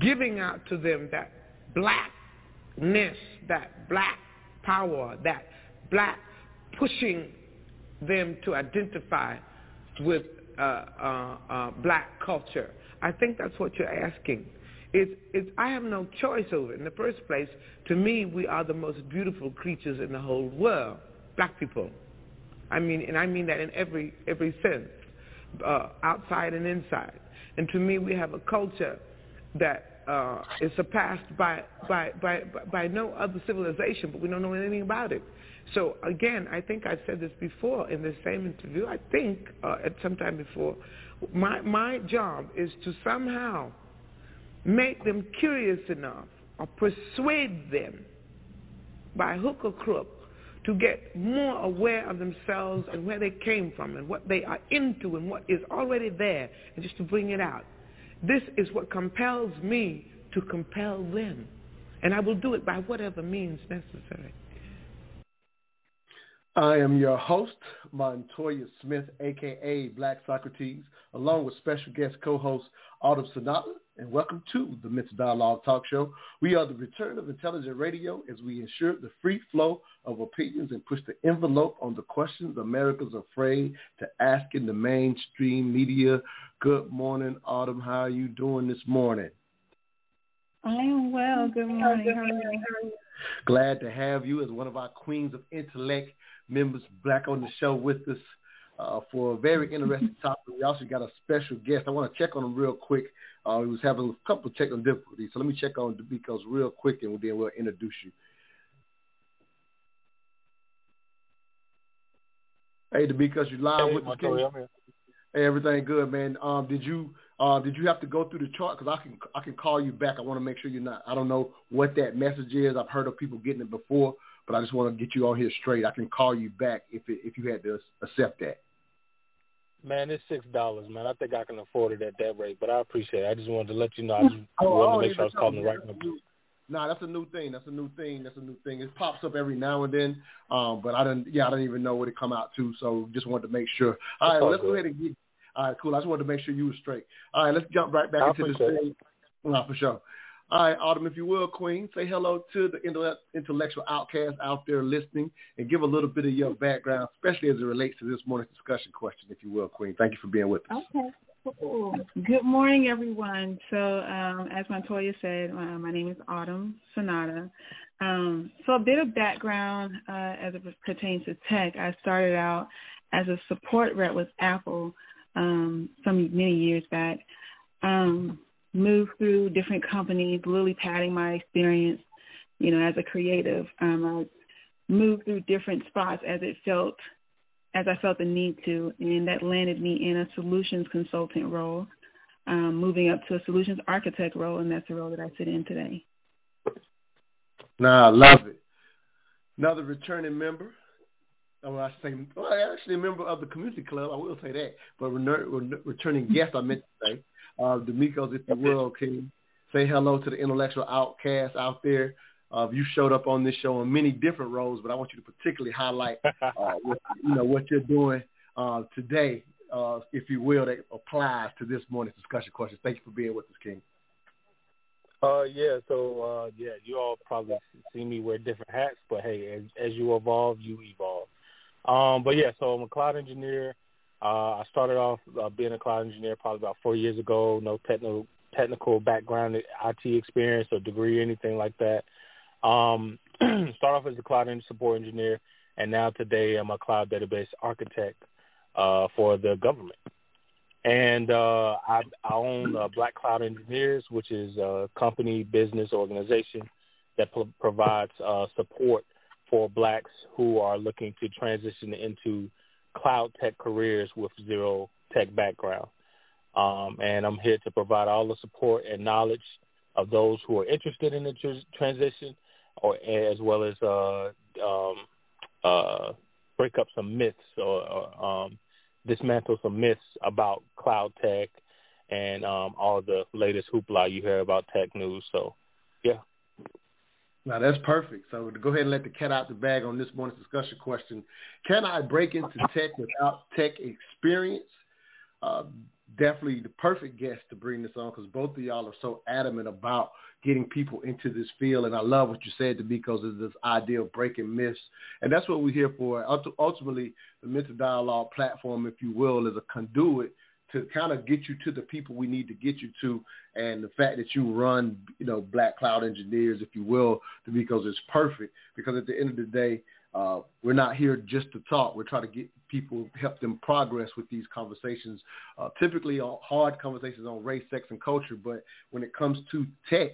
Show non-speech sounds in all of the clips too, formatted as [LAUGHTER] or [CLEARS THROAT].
giving out to them that blackness, that black power, that black pushing them to identify with uh, uh, uh, black culture. I think that's what you're asking. It's, it's, I have no choice over it. In the first place, to me, we are the most beautiful creatures in the whole world, black people. I mean, and I mean that in every every sense, uh, outside and inside. And to me, we have a culture that uh, is surpassed by, by by by no other civilization, but we don't know anything about it. So again, I think I've said this before in the same interview. I think uh, at some time before, my my job is to somehow make them curious enough or persuade them by hook or crook to get more aware of themselves and where they came from and what they are into and what is already there and just to bring it out. This is what compels me to compel them. And I will do it by whatever means necessary. I am your host, Montoya Smith, aka Black Socrates, along with special guest co host Autumn Sonata, and welcome to the Mental Dialogue Talk Show. We are the return of intelligent radio as we ensure the free flow of opinions and push the envelope on the questions America's afraid to ask in the mainstream media. Good morning, Autumn. How are you doing this morning? I am well. Good morning. How are you? Glad to have you as one of our queens of intellect members back on the show with us uh, for a very interesting [LAUGHS] topic. We also got a special guest. I want to check on him real quick. Uh, he was having a couple of technical difficulties, so let me check on D'Amicos real quick, and then we'll introduce you. Hey, D'Amicos, you live hey, with us? Hey, everything good, man. Um, did you uh, did you have to go through the chart? Because I can I can call you back. I want to make sure you're not. I don't know what that message is. I've heard of people getting it before, but I just want to get you on here straight. I can call you back if it, if you had to accept that. Man, it's six dollars, man. I think I can afford it at that rate, but I appreciate it. I just wanted to let you know. I just [LAUGHS] oh, wanted oh, to make sure I was calling the right number. Nah, that's a new thing. That's a new thing. That's a new thing. It pops up every now and then, um, but I don't. Yeah, I don't even know what it come out to. So just wanted to make sure. All right, let's good. go ahead and get. All right, cool. I just wanted to make sure you were straight. All right, let's jump right back I into this thing. Nah, for sure. All right, Autumn, if you will, Queen, say hello to the intellectual outcast out there listening and give a little bit of your background, especially as it relates to this morning's discussion question, if you will, Queen. Thank you for being with us. Okay. Good morning, everyone. So, um, as Montoya said, uh, my name is Autumn Sonata. Um, so, a bit of background uh, as it pertains to tech. I started out as a support rep with Apple um, some many years back. Um, moved through different companies, lily padding my experience, you know, as a creative. Um, I moved through different spots as it felt, as I felt the need to, and that landed me in a solutions consultant role, um, moving up to a solutions architect role, and that's the role that I sit in today. Nah, I love it. Another returning member. Oh, I say, well, actually a member of the community club. I will say that, but returning guest, I meant to say uh, D'Amicos, if you will, can say hello to the intellectual outcasts out there. Uh, you showed up on this show in many different roles, but I want you to particularly highlight uh, [LAUGHS] what, you know what you're doing uh, today, uh, if you will, that applies to this morning's discussion questions. Thank you for being with us, King. Uh, yeah, so uh, yeah, you all probably see me wear different hats, but hey, as, as you evolve, you evolve. Um, but yeah, so I'm a cloud engineer. Uh, I started off uh, being a cloud engineer probably about four years ago. No technical technical background, IT experience or degree or anything like that. Um, [CLEARS THROAT] start off as a cloud support engineer, and now today I'm a cloud database architect uh, for the government. And uh, I, I own uh, Black Cloud Engineers, which is a company business organization that pro- provides uh, support for blacks who are looking to transition into cloud tech careers with zero tech background. Um, and I'm here to provide all the support and knowledge of those who are interested in the tr- transition, or as well as uh, um, uh, break up some myths or, or um, dismantle some myths about cloud tech and um, all the latest hoopla you hear about tech news. So, yeah. Now that's perfect. So to go ahead and let the cat out the bag on this morning's discussion question: Can I break into tech without tech experience? Uh, definitely the perfect guest to bring this on because both of y'all are so adamant about getting people into this field. And I love what you said to me because of this idea of breaking myths. And that's what we're here for. Ultimately, the Mental Dialogue platform, if you will, is a conduit to kind of get you to the people we need to get you to. And the fact that you run, you know, Black Cloud Engineers, if you will, because it's perfect. Because at the end of the day, uh, we're not here just to talk. We're trying to get people, help them progress with these conversations. Uh, typically, on hard conversations on race, sex, and culture. But when it comes to tech,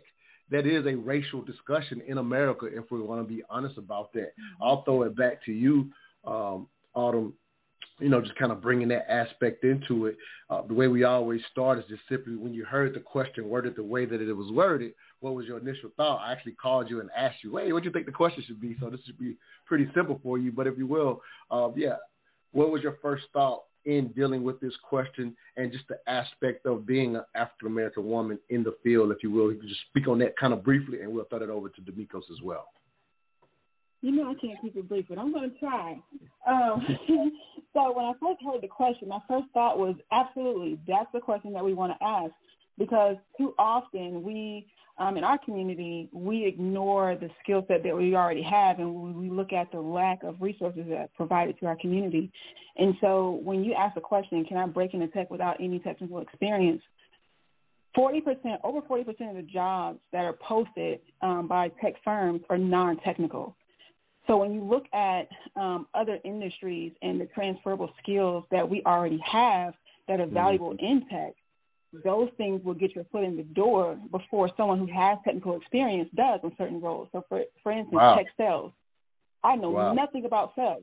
that is a racial discussion in America. If we want to be honest about that, I'll throw it back to you, um, Autumn you know, just kind of bringing that aspect into it. Uh, the way we always start is just simply when you heard the question worded the way that it was worded, what was your initial thought? I actually called you and asked you, hey, what do you think the question should be? So this should be pretty simple for you. But if you will, uh, yeah, what was your first thought in dealing with this question and just the aspect of being an African American woman in the field, if you will? You can just speak on that kind of briefly, and we'll throw it over to D'Amicos as well. You know I can't keep it brief, but I'm going to try. Um, [LAUGHS] so when I first heard the question, my first thought was absolutely that's the question that we want to ask because too often we um, in our community we ignore the skill set that we already have and we look at the lack of resources that are provided to our community. And so when you ask the question, can I break into tech without any technical experience? 40%, over 40% of the jobs that are posted um, by tech firms are non-technical. So when you look at um, other industries and the transferable skills that we already have that are valuable mm-hmm. in tech, those things will get your foot in the door before someone who has technical experience does in certain roles. So for for instance, wow. tech sales. I know wow. nothing about sales.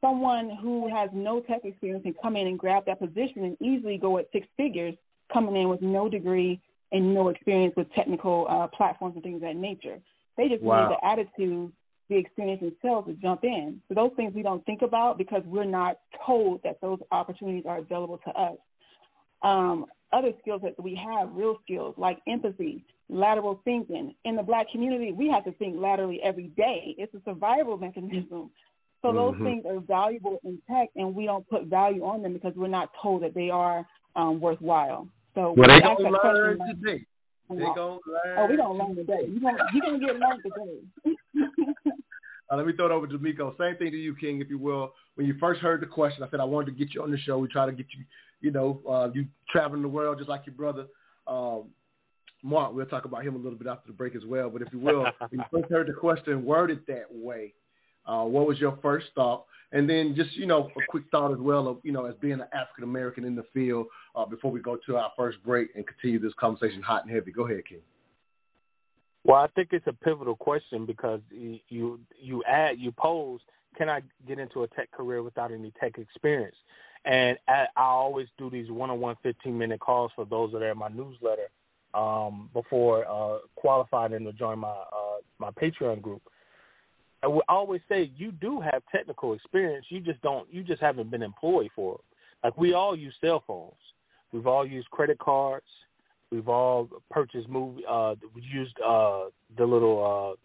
Someone who has no tech experience can come in and grab that position and easily go at six figures, coming in with no degree and no experience with technical uh, platforms and things of that nature. They just wow. need the attitude the experience themselves to jump in. So those things we don't think about because we're not told that those opportunities are available to us. Um, other skills that we have, real skills like empathy, lateral thinking. In the black community, we have to think laterally every day. It's a survival [LAUGHS] mechanism. So those mm-hmm. things are valuable in tech, and we don't put value on them because we're not told that they are um, worthwhile. So well, they gonna learn today. They gonna learn. Oh, we gonna learn today. You gonna you gonna get learned today. [LAUGHS] Uh, let me throw it over to Miko. Same thing to you, King, if you will. When you first heard the question, I said I wanted to get you on the show. We try to get you, you know, uh, you traveling the world just like your brother. Um, Mark, we'll talk about him a little bit after the break as well. But if you will, [LAUGHS] when you first heard the question worded that way, uh, what was your first thought? And then just, you know, a quick thought as well of, you know, as being an African American in the field uh, before we go to our first break and continue this conversation hot and heavy. Go ahead, King. Well, I think it's a pivotal question because you you add you pose, can I get into a tech career without any tech experience? And I, always do these one-on-one 15-minute calls for those that are in my newsletter um, before uh, qualifying them to join my uh, my Patreon group. I would always say you do have technical experience. You just don't. You just haven't been employed for it. Like we all use cell phones. We've all used credit cards. We've all purchased movie. Uh, we used uh, the little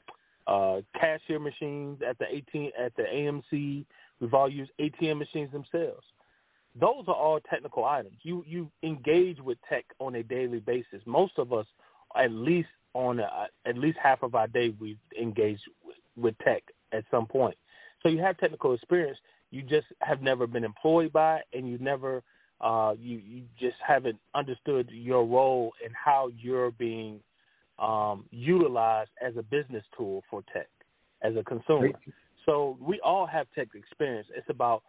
uh, uh, cashier machines at the ATM at the AMC. We've all used ATM machines themselves. Those are all technical items. You you engage with tech on a daily basis. Most of us, at least on a, at least half of our day, we've engaged with, with tech at some point. So you have technical experience. You just have never been employed by it, and you never uh, you you just haven't understood your role and how you're being um, utilized as a business tool for tech as a consumer. So we all have tech experience. It's about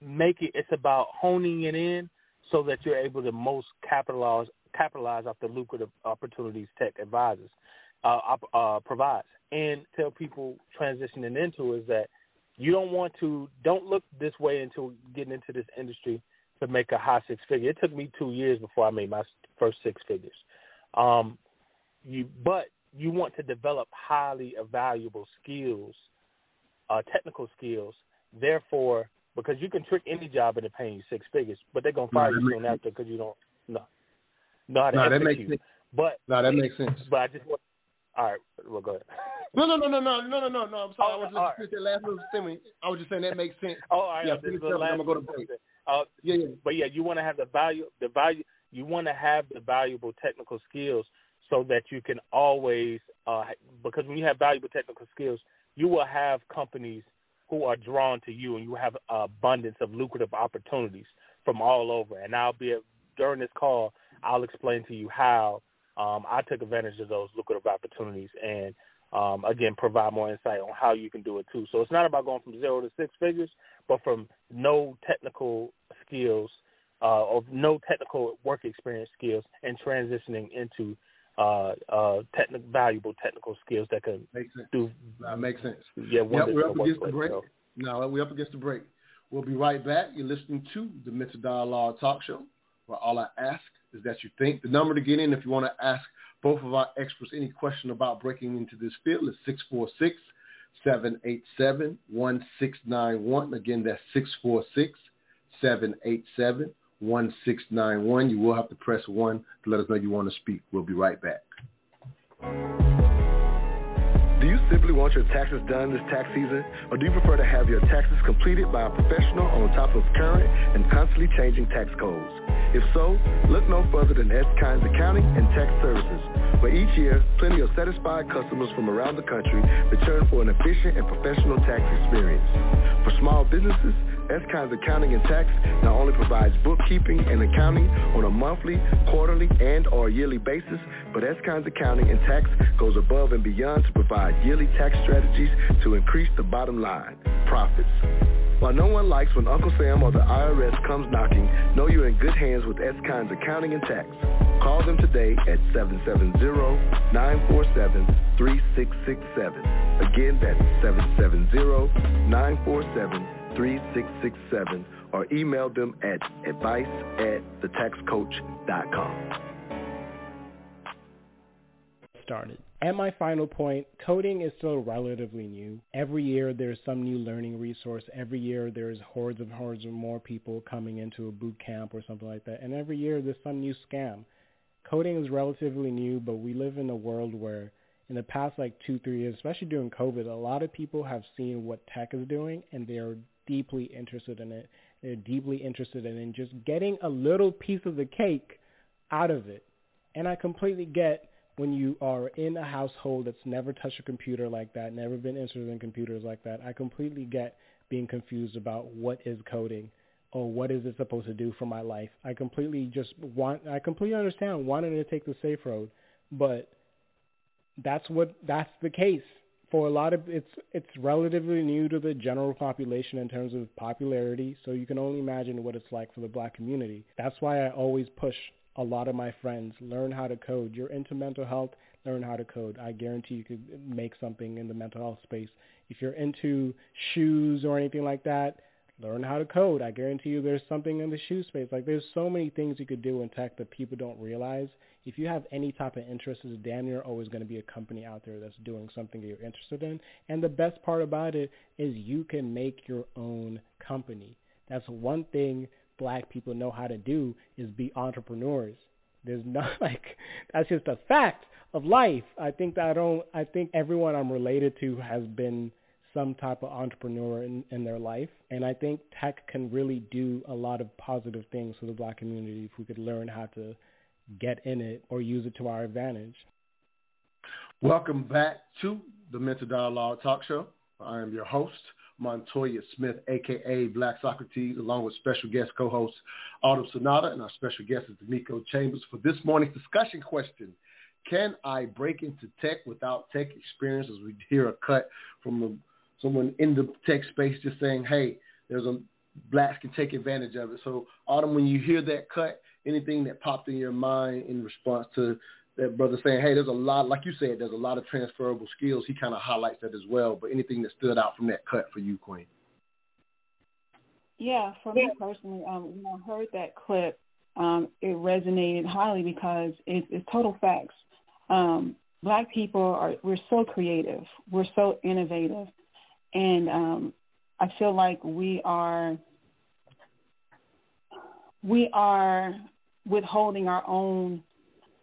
making it's about honing it in so that you're able to most capitalize capitalize off the lucrative opportunities tech advisors uh, uh, provides. And tell people transitioning into is that you don't want to don't look this way until getting into this industry to make a high six figure. It took me two years before I made my first six figures. Um, you but you want to develop highly valuable skills, uh, technical skills. Therefore, because you can trick any job into paying you six figures, but they're gonna fire no, you soon after because you don't know, know how to no, execute. That makes sense. But no, that makes sense. But I just want. All right, well, go ahead. [LAUGHS] No, no, no, no, no, no, no, no, no. I'm sorry. Oh, I was just right. that last little semi. I was just saying that makes sense. Oh, all right. Yeah, finish up. I'm gonna go to break. Uh, yeah, yeah. But yeah, you want to have the value, the value. You want to have the valuable technical skills so that you can always, uh, because when you have valuable technical skills, you will have companies who are drawn to you, and you have abundance of lucrative opportunities from all over. And I'll be during this call, I'll explain to you how um, I took advantage of those lucrative opportunities and um, again provide more insight on how you can do it too. So it's not about going from zero to six figures, but from no technical skills uh, or no technical work experience skills and transitioning into uh, uh, technical, valuable technical skills that can makes sense. do. That makes sense. Yeah, yep, we're up against the break. So. No, we're up against the break. We'll be right back. You're listening to the Mental Dialogue Talk Show, where all I ask is that you think. The number to get in if you want to ask both of our experts any question about breaking into this field is 646 787 1691. Again, that's 646 787 1691. You will have to press 1 to let us know you want to speak. We'll be right back. Do you simply want your taxes done this tax season, or do you prefer to have your taxes completed by a professional on top of current and constantly changing tax codes? If so, look no further than S. Kynes Accounting and Tax Services, where each year plenty of satisfied customers from around the country return for an efficient and professional tax experience. For small businesses, S. Kynes Accounting and Tax not only provides bookkeeping and accounting on a monthly, quarterly, and or yearly basis, but S. Kynes Accounting and Tax goes above and beyond to provide yearly tax strategies to increase the bottom line, profits. While no one likes when Uncle Sam or the IRS comes knocking, know you're in good hands with S. Kynes Accounting and Tax. Call them today at 770-947-3667. Again, that's 770-947-3667. 3667 or email them at advice at thetaxcoach.com. Started. At my final point, coding is still relatively new. Every year there's some new learning resource. Every year there's hordes and hordes of more people coming into a boot camp or something like that. And every year there's some new scam. Coding is relatively new, but we live in a world where in the past like two, three years, especially during COVID, a lot of people have seen what tech is doing and they are deeply interested in it. They're deeply interested in just getting a little piece of the cake out of it. And I completely get when you are in a household that's never touched a computer like that, never been interested in computers like that. I completely get being confused about what is coding or what is it supposed to do for my life. I completely just want I completely understand wanting to take the safe road, but that's what that's the case for a lot of it's it's relatively new to the general population in terms of popularity, so you can only imagine what it's like for the black community. That's why I always push a lot of my friends learn how to code. You're into mental health, learn how to code. I guarantee you could make something in the mental health space. If you're into shoes or anything like that, learn how to code. I guarantee you there's something in the shoe space. Like there's so many things you could do in tech that people don't realize if you have any type of interest, there's damn near always going to be a company out there that's doing something that you're interested in. And the best part about it is you can make your own company. That's one thing black people know how to do is be entrepreneurs. There's not [LAUGHS] like that's just a fact of life. I think that I don't I think everyone I'm related to has been some type of entrepreneur in, in their life. And I think tech can really do a lot of positive things for the black community if we could learn how to get in it or use it to our advantage. Welcome back to the Mental Dialogue Talk Show. I am your host, Montoya Smith, aka Black Socrates, along with special guest co-host Autumn Sonata, and our special guest is D'Amico Chambers for this morning's discussion question. Can I break into tech without tech experience? As we hear a cut from someone in the tech space just saying, hey, there's a blacks can take advantage of it. So Autumn, when you hear that cut, anything that popped in your mind in response to that brother saying, hey, there's a lot, like you said, there's a lot of transferable skills. He kind of highlights that as well. But anything that stood out from that cut for you, Queen? Yeah, for me personally, um, when I heard that clip, um, it resonated highly because it, it's total facts. um, black people are we're so creative, we're so innovative, and um, I feel like we are we are withholding our own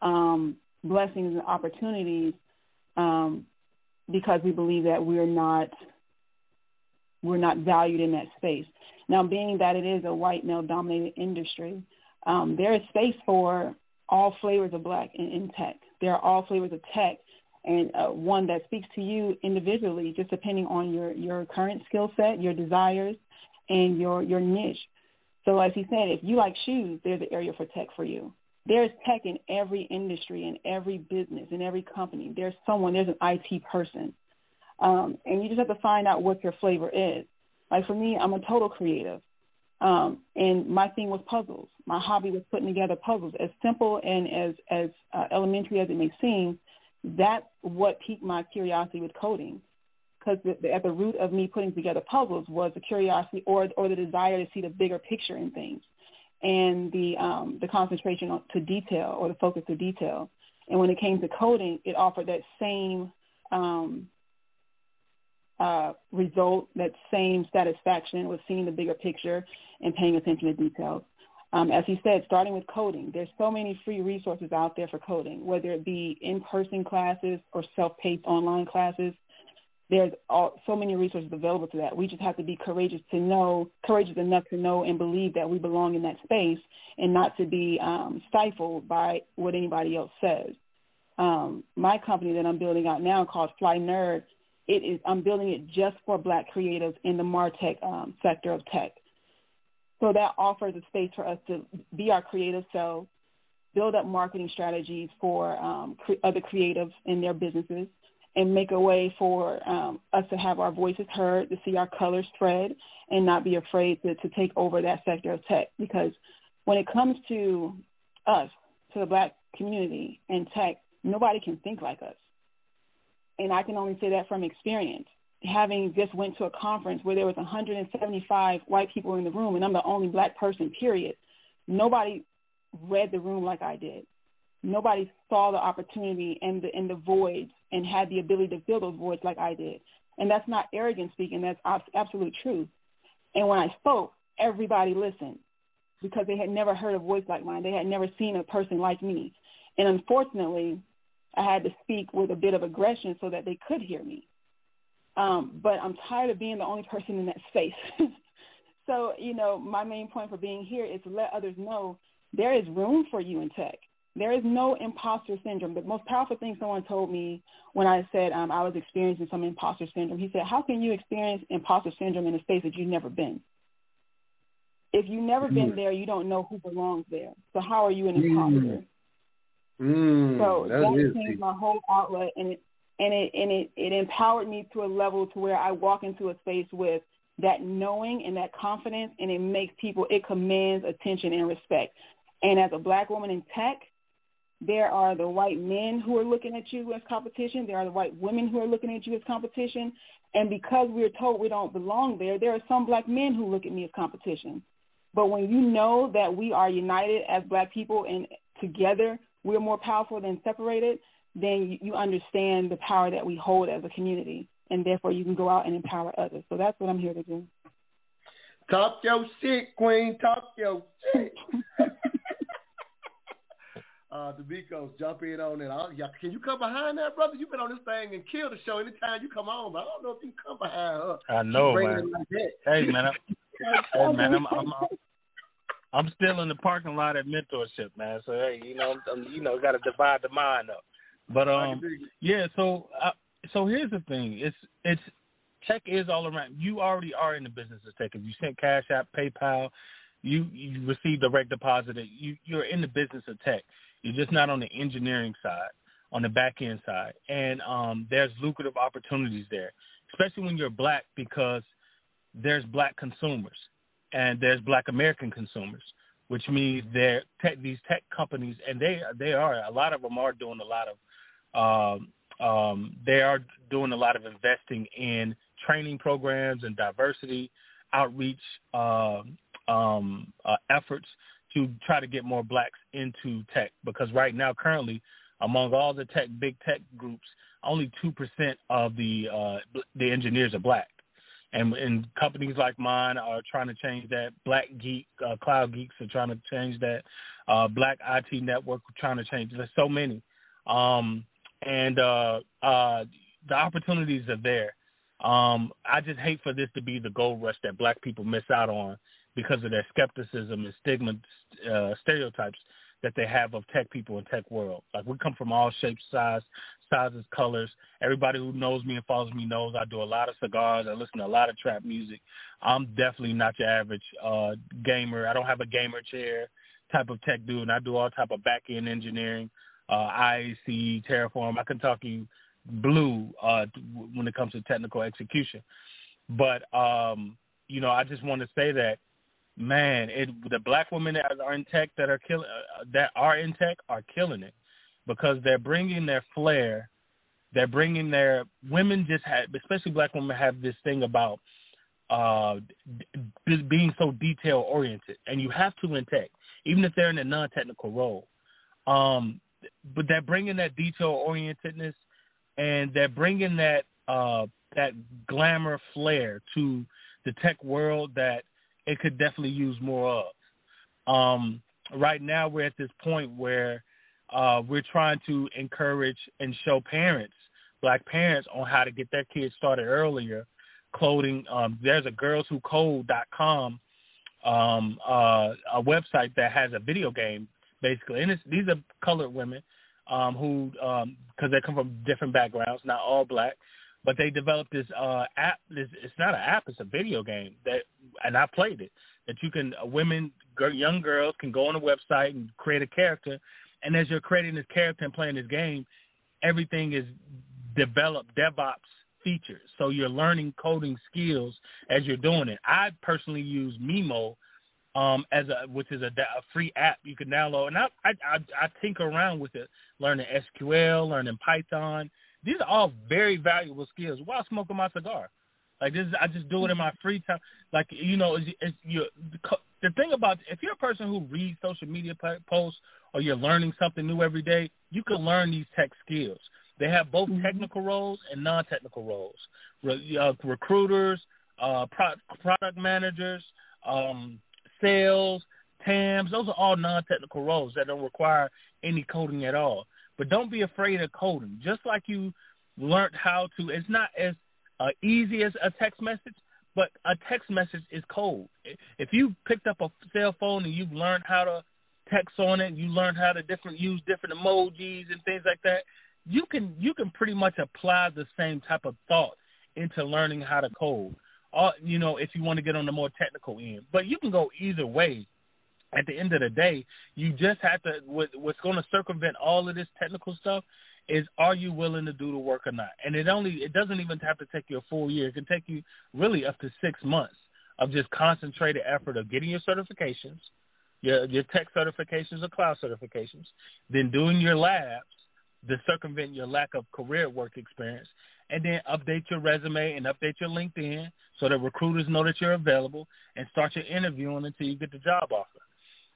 um, blessings and opportunities um, because we believe that we're not we're not valued in that space. Now, being that it is a white male dominated industry, um, there is space for all flavors of black in, in tech. There are all flavors of tech, and uh, one that speaks to you individually, just depending on your your current skill set, your desires, and your your niche. So, as he said, if you like shoes, there's an area for tech for you. There's tech in every industry, in every business, in every company. There's someone, there's an IT person. Um, and you just have to find out what your flavor is. Like for me, I'm a total creative. Um, and my thing was puzzles. My hobby was putting together puzzles. As simple and as, as uh, elementary as it may seem, that's what piqued my curiosity with coding. Because at the root of me putting together puzzles was the curiosity or, or the desire to see the bigger picture in things and the um, the concentration on, to detail or the focus to detail. And when it came to coding, it offered that same um, uh, result, that same satisfaction with seeing the bigger picture and paying attention to details. Um, as he said, starting with coding, there's so many free resources out there for coding, whether it be in-person classes or self-paced online classes there's all, so many resources available to that. We just have to be courageous to know, courageous enough to know and believe that we belong in that space, and not to be um, stifled by what anybody else says. Um, my company that I'm building out now, called Fly Nerd, it is I'm building it just for Black creatives in the Martech um, sector of tech. So that offers a space for us to be our creative selves, build up marketing strategies for um, cre- other creatives in their businesses and make a way for um, us to have our voices heard, to see our colors spread, and not be afraid to, to take over that sector of tech. Because when it comes to us, to the black community and tech, nobody can think like us. And I can only say that from experience. Having just went to a conference where there was 175 white people in the room, and I'm the only black person, period. Nobody read the room like I did. Nobody saw the opportunity and the and the voids and had the ability to fill those voids like I did. And that's not arrogant speaking, that's absolute truth. And when I spoke, everybody listened because they had never heard a voice like mine. They had never seen a person like me. And unfortunately, I had to speak with a bit of aggression so that they could hear me. Um, but I'm tired of being the only person in that space. [LAUGHS] so, you know, my main point for being here is to let others know there is room for you in tech. There is no imposter syndrome. The most powerful thing someone told me when I said um, I was experiencing some imposter syndrome, he said, How can you experience imposter syndrome in a space that you've never been? If you've never mm. been there, you don't know who belongs there. So how are you an imposter? Mm. So that, that changed my whole outlet, and it and it and it, it empowered me to a level to where I walk into a space with that knowing and that confidence, and it makes people it commands attention and respect. And as a black woman in tech, there are the white men who are looking at you as competition. There are the white women who are looking at you as competition. And because we're told we don't belong there, there are some black men who look at me as competition. But when you know that we are united as black people and together we're more powerful than separated, then you understand the power that we hold as a community. And therefore you can go out and empower others. So that's what I'm here to do. Talk your shit, Queen. Talk your shit. [LAUGHS] uh, D'Amicos, jump in on it. yeah, can you come behind that, brother? You've been on this thing and killed the show anytime you come on, but I don't know if you can come behind her. I know, man. Like hey, man. I'm, [LAUGHS] hey, man, I'm, I'm, I'm still in the parking lot at mentorship, man. So hey, you know, I'm, you know, got to divide the mind up. But um, yeah. So uh, so here's the thing. It's it's tech is all around. You already are in the business of tech. If you sent Cash App, PayPal, you you receive direct deposit. You you're in the business of tech. You're just not on the engineering side, on the back end side. And um, there's lucrative opportunities there, especially when you're black because there's black consumers and there's black American consumers, which means they're tech, these tech companies, and they they are a lot of them are doing a lot of um, um, they are doing a lot of investing in training programs and diversity outreach uh, um, uh, efforts to try to get more blacks into tech because right now currently among all the tech big tech groups, only two percent of the uh, the engineers are black. And, and companies like mine are trying to change that. Black Geek, uh, Cloud Geeks are trying to change that. Uh, Black IT Network are trying to change. There's so many, um, and uh, uh, the opportunities are there. Um, I just hate for this to be the gold rush that black people miss out on because of their skepticism and stigma uh, stereotypes that they have of tech people in tech world. Like we come from all shapes, size, sizes, colors. Everybody who knows me and follows me knows I do a lot of cigars. I listen to a lot of trap music. I'm definitely not your average uh, gamer. I don't have a gamer chair type of tech dude, and I do all type of back end engineering, uh, IAC, Terraform. I can talk you blue uh, when it comes to technical execution. But um, you know, I just want to say that man, it the black women that are in tech that are killing uh, that are in tech are killing it because they're bringing their flair. They're bringing their women just have, especially black women have this thing about uh d- being so detail oriented, and you have to in tech, even if they're in a non-technical role. Um, but they're bringing that detail orientedness, and they're bringing that uh that glamour flair to the tech world that it could definitely use more of. Um, right now, we're at this point where uh, we're trying to encourage and show parents, black parents, on how to get their kids started earlier. Clothing. Um, there's a girlswhocode.com um, uh, a website that has a video game basically, and these are colored women um, who because um, they come from different backgrounds, not all black, but they developed this uh, app. This, it's not an app; it's a video game that, and I played it. That you can uh, women, young girls can go on a website and create a character, and as you're creating this character and playing this game, everything is developed DevOps features. So you're learning coding skills as you're doing it. I personally use Mimo um, as a which is a, a, free app you can download, and I, I I I tinker around with it, learning SQL, learning Python, these are all very valuable skills while smoking my cigar. Like this, I just do it in my free time. Like you know, it's, it's you. The thing about if you're a person who reads social media posts or you're learning something new every day, you can learn these tech skills. They have both mm-hmm. technical roles and non-technical roles. Re, uh, recruiters, uh, pro- product managers, um, sales, TAMs. Those are all non-technical roles that don't require any coding at all. But don't be afraid of coding. Just like you learned how to, it's not as uh, easy as a text message, but a text message is code. If you picked up a cell phone and you've learned how to text on it, you learned how to different use different emojis and things like that, you can you can pretty much apply the same type of thought into learning how to code. Or, you know, if you want to get on the more technical end, but you can go either way at the end of the day, you just have to. What, what's going to circumvent all of this technical stuff is are you willing to do the work or not? And it only it doesn't even have to take you a full year. It can take you really up to six months of just concentrated effort of getting your certifications, your your tech certifications or cloud certifications, then doing your labs to circumvent your lack of career work experience, and then update your resume and update your LinkedIn so that recruiters know that you're available and start your interviewing until you get the job offer.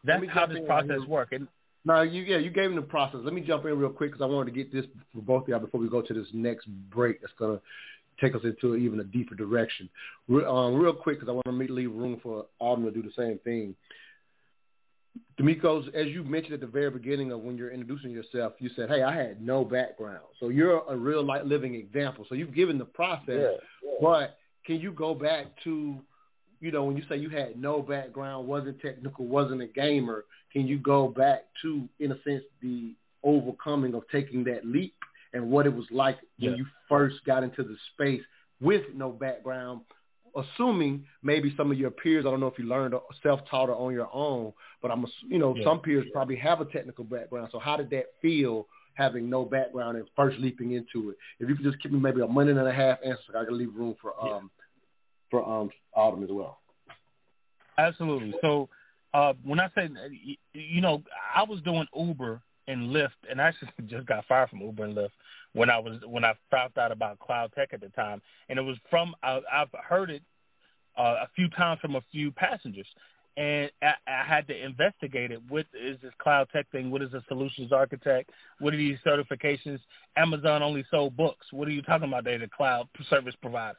That's how this process works. And no, you yeah, you gave me the process. Let me jump in real quick because I wanted to get this for both of y'all before we go to this next break. That's gonna take us into even a deeper direction. Um, real quick because I want to leave room for Autumn to do the same thing. D'Amico's, as you mentioned at the very beginning of when you're introducing yourself, you said, "Hey, I had no background." So you're a real life living example. So you've given the process, yeah, yeah. but can you go back to you know, when you say you had no background, wasn't technical, wasn't a gamer, can you go back to, in a sense, the overcoming of taking that leap and what it was like yeah. when you first got into the space with no background? Assuming maybe some of your peers, I don't know if you learned self-taught or on your own, but I'm, you know, yeah. some peers probably have a technical background. So how did that feel having no background and first leaping into it? If you could just give me maybe a minute and a half answer, I can leave room for um, for um, Autumn as well. Absolutely. So uh, when I say, you know, I was doing Uber and Lyft, and I actually [LAUGHS] just got fired from Uber and Lyft when I was when I found out about cloud tech at the time, and it was from I, I've heard it uh, a few times from a few passengers, and I, I had to investigate it. What is this cloud tech thing? What is a solutions architect? What are these certifications? Amazon only sold books. What are you talking about? They're the cloud service provider.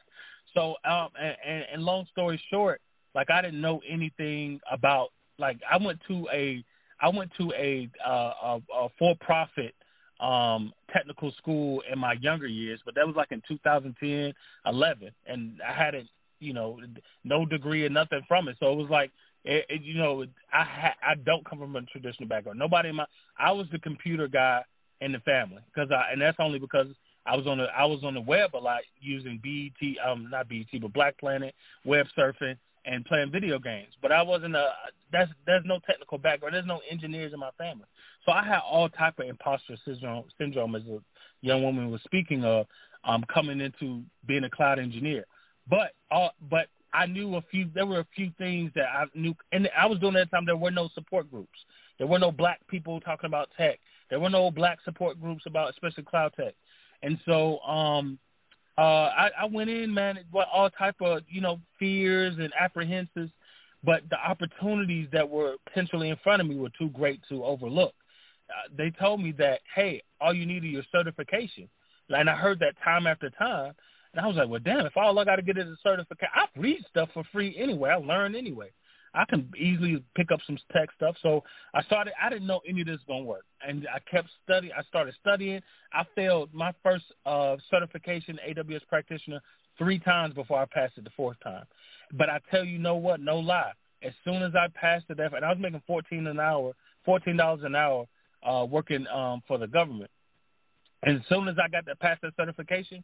So, um, and, and long story short, like I didn't know anything about. Like I went to a, I went to a, uh, a, a for-profit um technical school in my younger years, but that was like in 2010, 11, and I hadn't, you know, no degree or nothing from it. So it was like it, it, you know, I ha- I don't come from a traditional background. Nobody in my I was the computer guy in the family because I and that's only because I was on the I was on the web a lot using BET um not BET but Black Planet web surfing and playing video games. But I wasn't a that's there's no technical background. There's no engineers in my family, so I had all type of imposter syndrome syndrome as a young woman was speaking of um coming into being a cloud engineer. But all but I knew a few. There were a few things that I knew, and I was doing that at the time. There were no support groups. There were no black people talking about tech. There were no black support groups about, especially cloud tech. And so, um, uh, I, I went in, man, with all type of you know fears and apprehensions, but the opportunities that were potentially in front of me were too great to overlook. Uh, they told me that, hey, all you need is your certification, and I heard that time after time. And I was like, well, damn, if all I got to get is a certification, I read stuff for free anyway. I learn anyway. I can easily pick up some tech stuff. So I started. I didn't know any of this was gonna work, and I kept studying. I started studying. I failed my first uh, certification AWS practitioner three times before I passed it the fourth time. But I tell you, know what? No lie. As soon as I passed it, and I was making fourteen an hour, fourteen dollars an hour, uh, working um, for the government. And as soon as I got to pass that certification,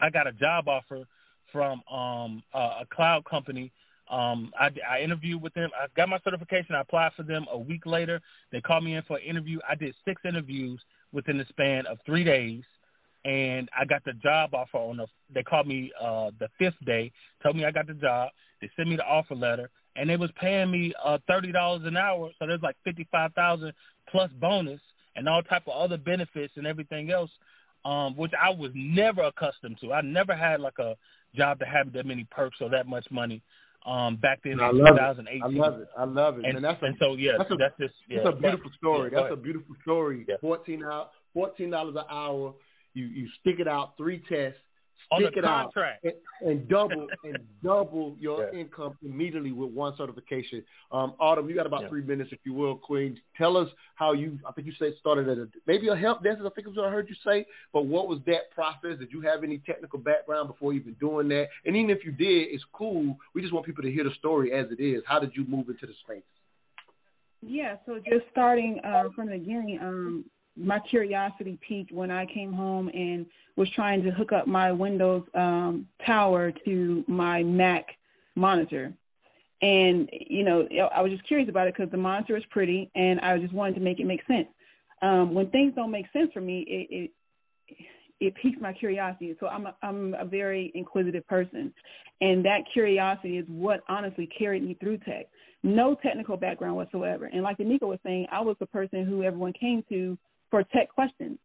I got a job offer from um, a, a cloud company. Um, I, I interviewed with them. I got my certification. I applied for them a week later. They called me in for an interview. I did six interviews within the span of three days, and I got the job offer on the. They called me uh, the fifth day. Told me I got the job. They sent me the offer letter, and they was paying me uh, thirty dollars an hour. So there's like fifty five thousand plus bonus and all type of other benefits and everything else um, which I was never accustomed to. I never had like a job that had that many perks or that much money. Um, back then I in love 2018. It. I love it. I love it. And, and that's a, and so yeah, that's, a, that's just yeah, that's a beautiful story. Yeah, that's a beautiful story. Yeah. Fourteen out, fourteen dollars an hour. You you stick it out three tests on stick the it contract. out and, and double [LAUGHS] and double your Yeah. income immediately with one certification. Um, Autumn, you got about Yeah. three minutes, if you will, Queen. Tell us how you. I think you said started at a maybe a help desk. I think is what I heard you say. But what was that process? Did you have any technical background before even doing that? And even if you did, it's cool. We just want people to hear the story as it is. How did you move into the space? Yeah, so just starting uh, from the beginning, um, my curiosity peaked when I came home and was trying to hook up my Windows um, tower to my Mac monitor. And, you know, I was just curious about it because the monitor is pretty and I just wanted to make it make sense. Um, when things don't make sense for me, it, it it piques my curiosity. So I'm a, I'm a very inquisitive person, and that curiosity is what honestly carried me through tech. No technical background whatsoever, and like Anika was saying, I was the person who everyone came to for tech questions,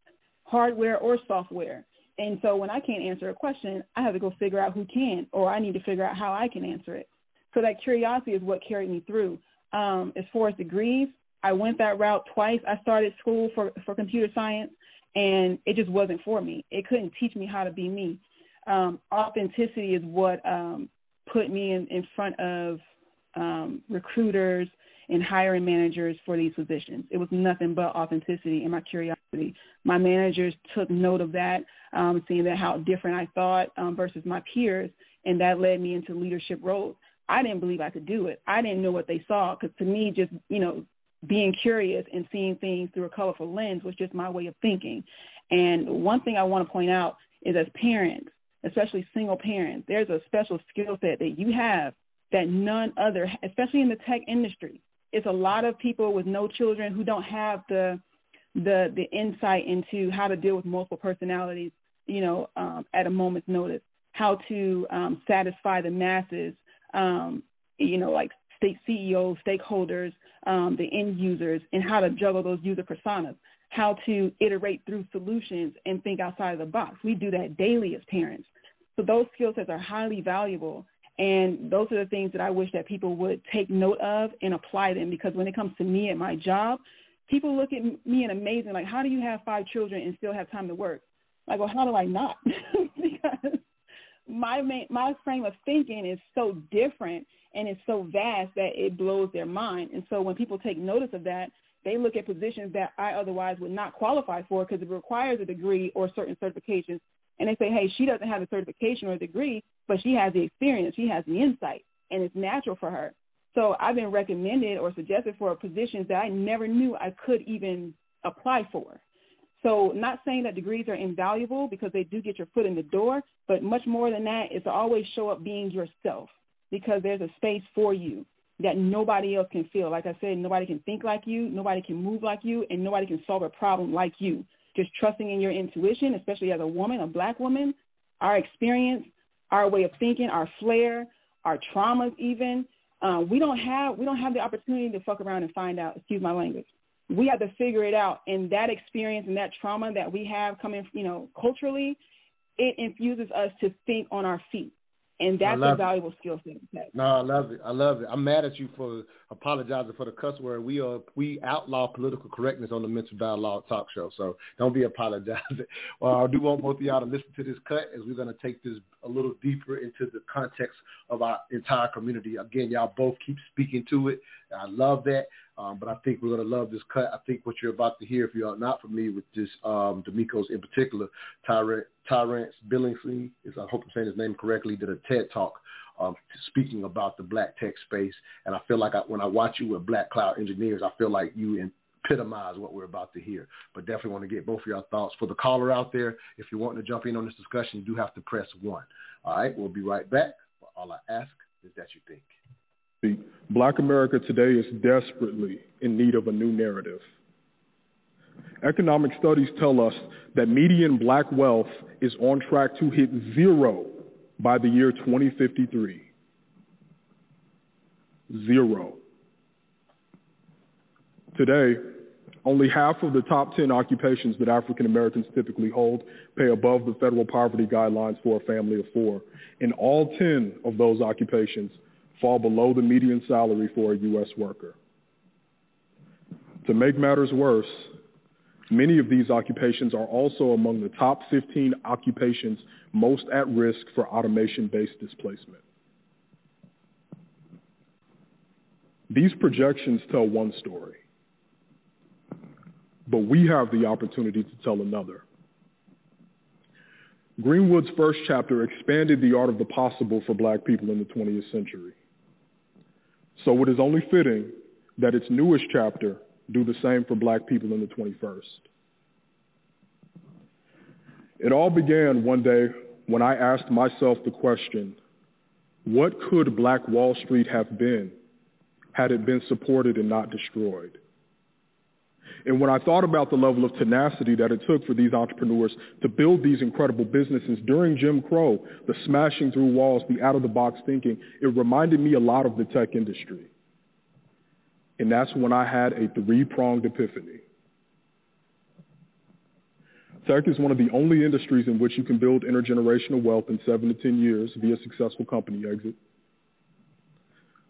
hardware or software. And so when I can't answer a question, I have to go figure out who can, or I need to figure out how I can answer it. So that curiosity is what carried me through. Um, as far as degrees, I went that route twice. I started school for, for computer science, and it just wasn't for me. It couldn't teach me how to be me. Um, authenticity is what um, put me in, in front of um, recruiters and hiring managers for these positions. It was nothing but authenticity and my curiosity. My managers took note of that, um, seeing that how different I thought um, versus my peers, and that led me into leadership roles. I didn't believe I could do it. I didn't know what they saw because to me, just you know, being curious and seeing things through a colorful lens was just my way of thinking. And one thing I want to point out is as parents, especially single parents, there's a special skill set that you have that none other, especially in the tech industry. It's a lot of people with no children who don't have the the the insight into how to deal with multiple personalities, you know, um, at a moment's notice, how to um, satisfy the masses, um, you know, like state CEOs, stakeholders, um, the end users, and how to juggle those user personas, how to iterate through solutions and think outside of the box. We do that daily as parents. So those skill sets are highly valuable. And those are the things that I wish that people would take note of and apply them because when it comes to me and my job, people look at me and amazing, like, how do you have five children and still have time to work? Like, well, how do I not? [LAUGHS] because my main, my frame of thinking is so different and it's so vast that it blows their mind. And so when people take notice of that, they look at positions that I otherwise would not qualify for because it requires a degree or certain certifications. And they say, hey, she doesn't have the certification or degree, but she has the experience, she has the insight, and it's natural for her. So I've been recommended or suggested for positions that I never knew I could even apply for. So not saying that degrees are invaluable because they do get your foot in the door, but much more than that is to always show up being yourself because there's a space for you that nobody else can feel. Like I said, nobody can think like you, nobody can move like you, and nobody can solve a problem like you. Just trusting in your intuition, especially as a woman, a black woman, our experience, our way of thinking, our flair, our traumas even. Uh, we don't have we don't have the opportunity to fuck around and find out. Excuse my language. We have to figure it out, and that experience and that trauma that we have coming, you know, culturally, it infuses us to think on our feet and that's a valuable it. skill set. No, I love it. I love it. I'm mad at you for apologizing for the cuss word. We are we outlaw political correctness on the Mental Dialogue Talk Show, so don't be [LAUGHS] apologizing. well, I do want both of y'all to listen to this cut as we're going to take this a little deeper into the context of our entire community. Again, y'all both keep speaking to it. I love that. Um, but I think we're going to love this cut. I think what you're about to hear, if you're not familiar with this, um, D'Amicos in particular, Tyrance, Billingsley, is I hope I'm saying his name correctly, did a TED talk um, speaking about the black tech space. And I feel like I, when I watch you with Black Cloud Engineers, I feel like you epitomize what we're about to hear. But definitely want to get both of your thoughts. For the caller out there, if you're wanting to jump in on this discussion, you do have to press one. All right, we'll be right back. All I ask is that you think. Black America today is desperately in need of a new narrative. Economic studies tell us that median black wealth is on track to hit zero by the year 2053. Zero. Today, only half of the top 10 occupations that African Americans typically hold pay above the federal poverty guidelines for a family of four. And all 10 of those occupations fall below the median salary for a U.S. worker. To make matters worse, many of these occupations are also among the top 15 occupations most at risk for automation based displacement. These projections tell one story, but we have the opportunity to tell another. Greenwood's first chapter expanded the art of the possible for black people in the 20th century. So it is only fitting that its newest chapter do the same for black people in the 21st. It all began one day when I asked myself the question what could Black Wall Street have been had it been supported and not destroyed? And when I thought about the level of tenacity that it took for these entrepreneurs to build these incredible businesses during Jim Crow, the smashing through walls, the out of the box thinking, it reminded me a lot of the tech industry. And that's when I had a three pronged epiphany. Tech is one of the only industries in which you can build intergenerational wealth in seven to 10 years via successful company exit.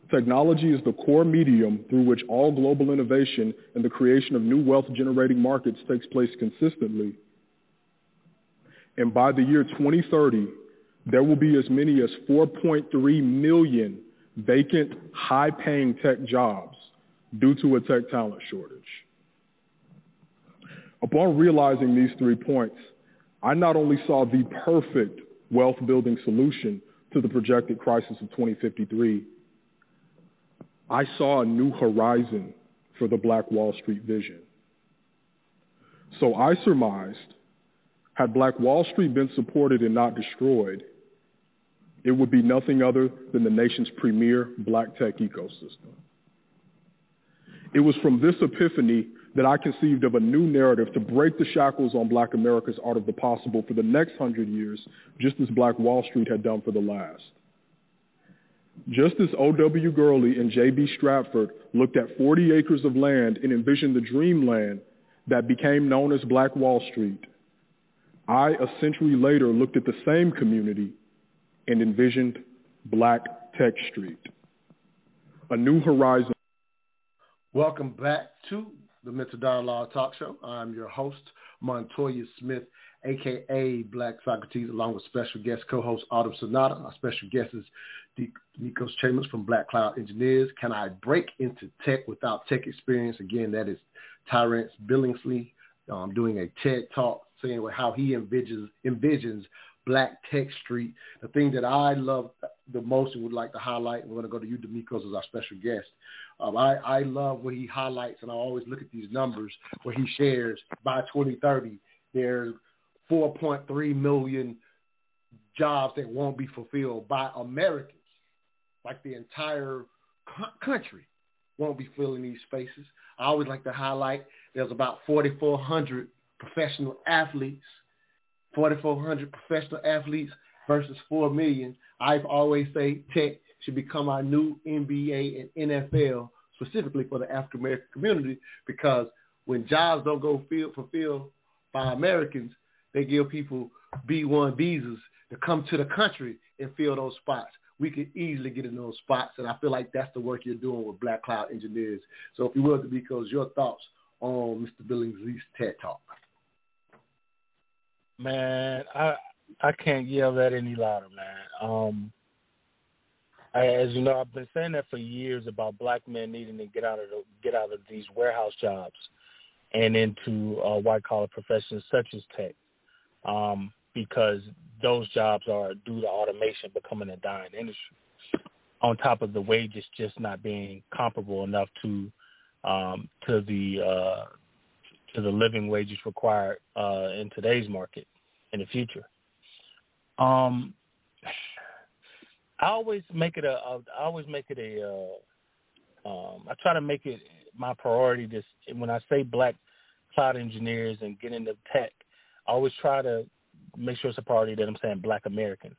Technology is the core medium through which all global innovation and the creation of new wealth generating markets takes place consistently. And by the year 2030, there will be as many as 4.3 million vacant, high paying tech jobs due to a tech talent shortage. Upon realizing these three points, I not only saw the perfect wealth building solution to the projected crisis of 2053, I saw a new horizon for the Black Wall Street vision. So I surmised, had Black Wall Street been supported and not destroyed, it would be nothing other than the nation's premier black tech ecosystem. It was from this epiphany that I conceived of a new narrative to break the shackles on black America's art of the possible for the next hundred years, just as Black Wall Street had done for the last. Just as O.W. Gurley and J.B. Stratford looked at 40 acres of land and envisioned the dreamland that became known as Black Wall Street, I, a century later, looked at the same community and envisioned Black Tech Street. A new horizon. Welcome back to the Mental Dialogue Talk Show. I'm your host, Montoya Smith, aka Black Socrates, along with special guest co-host Autumn Sonata. Our special guest is Nikos Chambers from Black Cloud Engineers. Can I break into tech without tech experience? Again, that is Tyrance Billingsley um, doing a TED talk saying how he envisions envisions Black Tech Street. The thing that I love the most and would like to highlight, and we're going to go to you, D'Amicos, as our special guest. Um, I, I love what he highlights, and I always look at these numbers where he shares by 2030 there's 4.3 million jobs that won't be fulfilled by Americans, like the entire country won't be filling these spaces. I always like to highlight there's about 4,400 professional athletes, 4,400 professional athletes versus 4 million. I've always say tech should become our new NBA and NFL, specifically for the African American community, because when jobs don't go filled, fulfilled by Americans, they give people B1 visas to come to the country and fill those spots. We could easily get in those spots, and I feel like that's the work you're doing with Black Cloud Engineers. So, if you will, because your thoughts on Mr. Billingsley's TED Talk. Man, I I can't yell that any louder, man. Um, I, as you know, I've been saying that for years about black men needing to get out of the, get out of these warehouse jobs and into uh, white collar professions such as tech, um, because those jobs are due to automation becoming a dying industry. On top of the wages just not being comparable enough to um, to the uh, to the living wages required uh, in today's market in the future. Um, I always make it a. I always make it a. Uh, um, I try to make it my priority. This when I say black cloud engineers and get into tech, I always try to make sure it's a priority that I'm saying black Americans.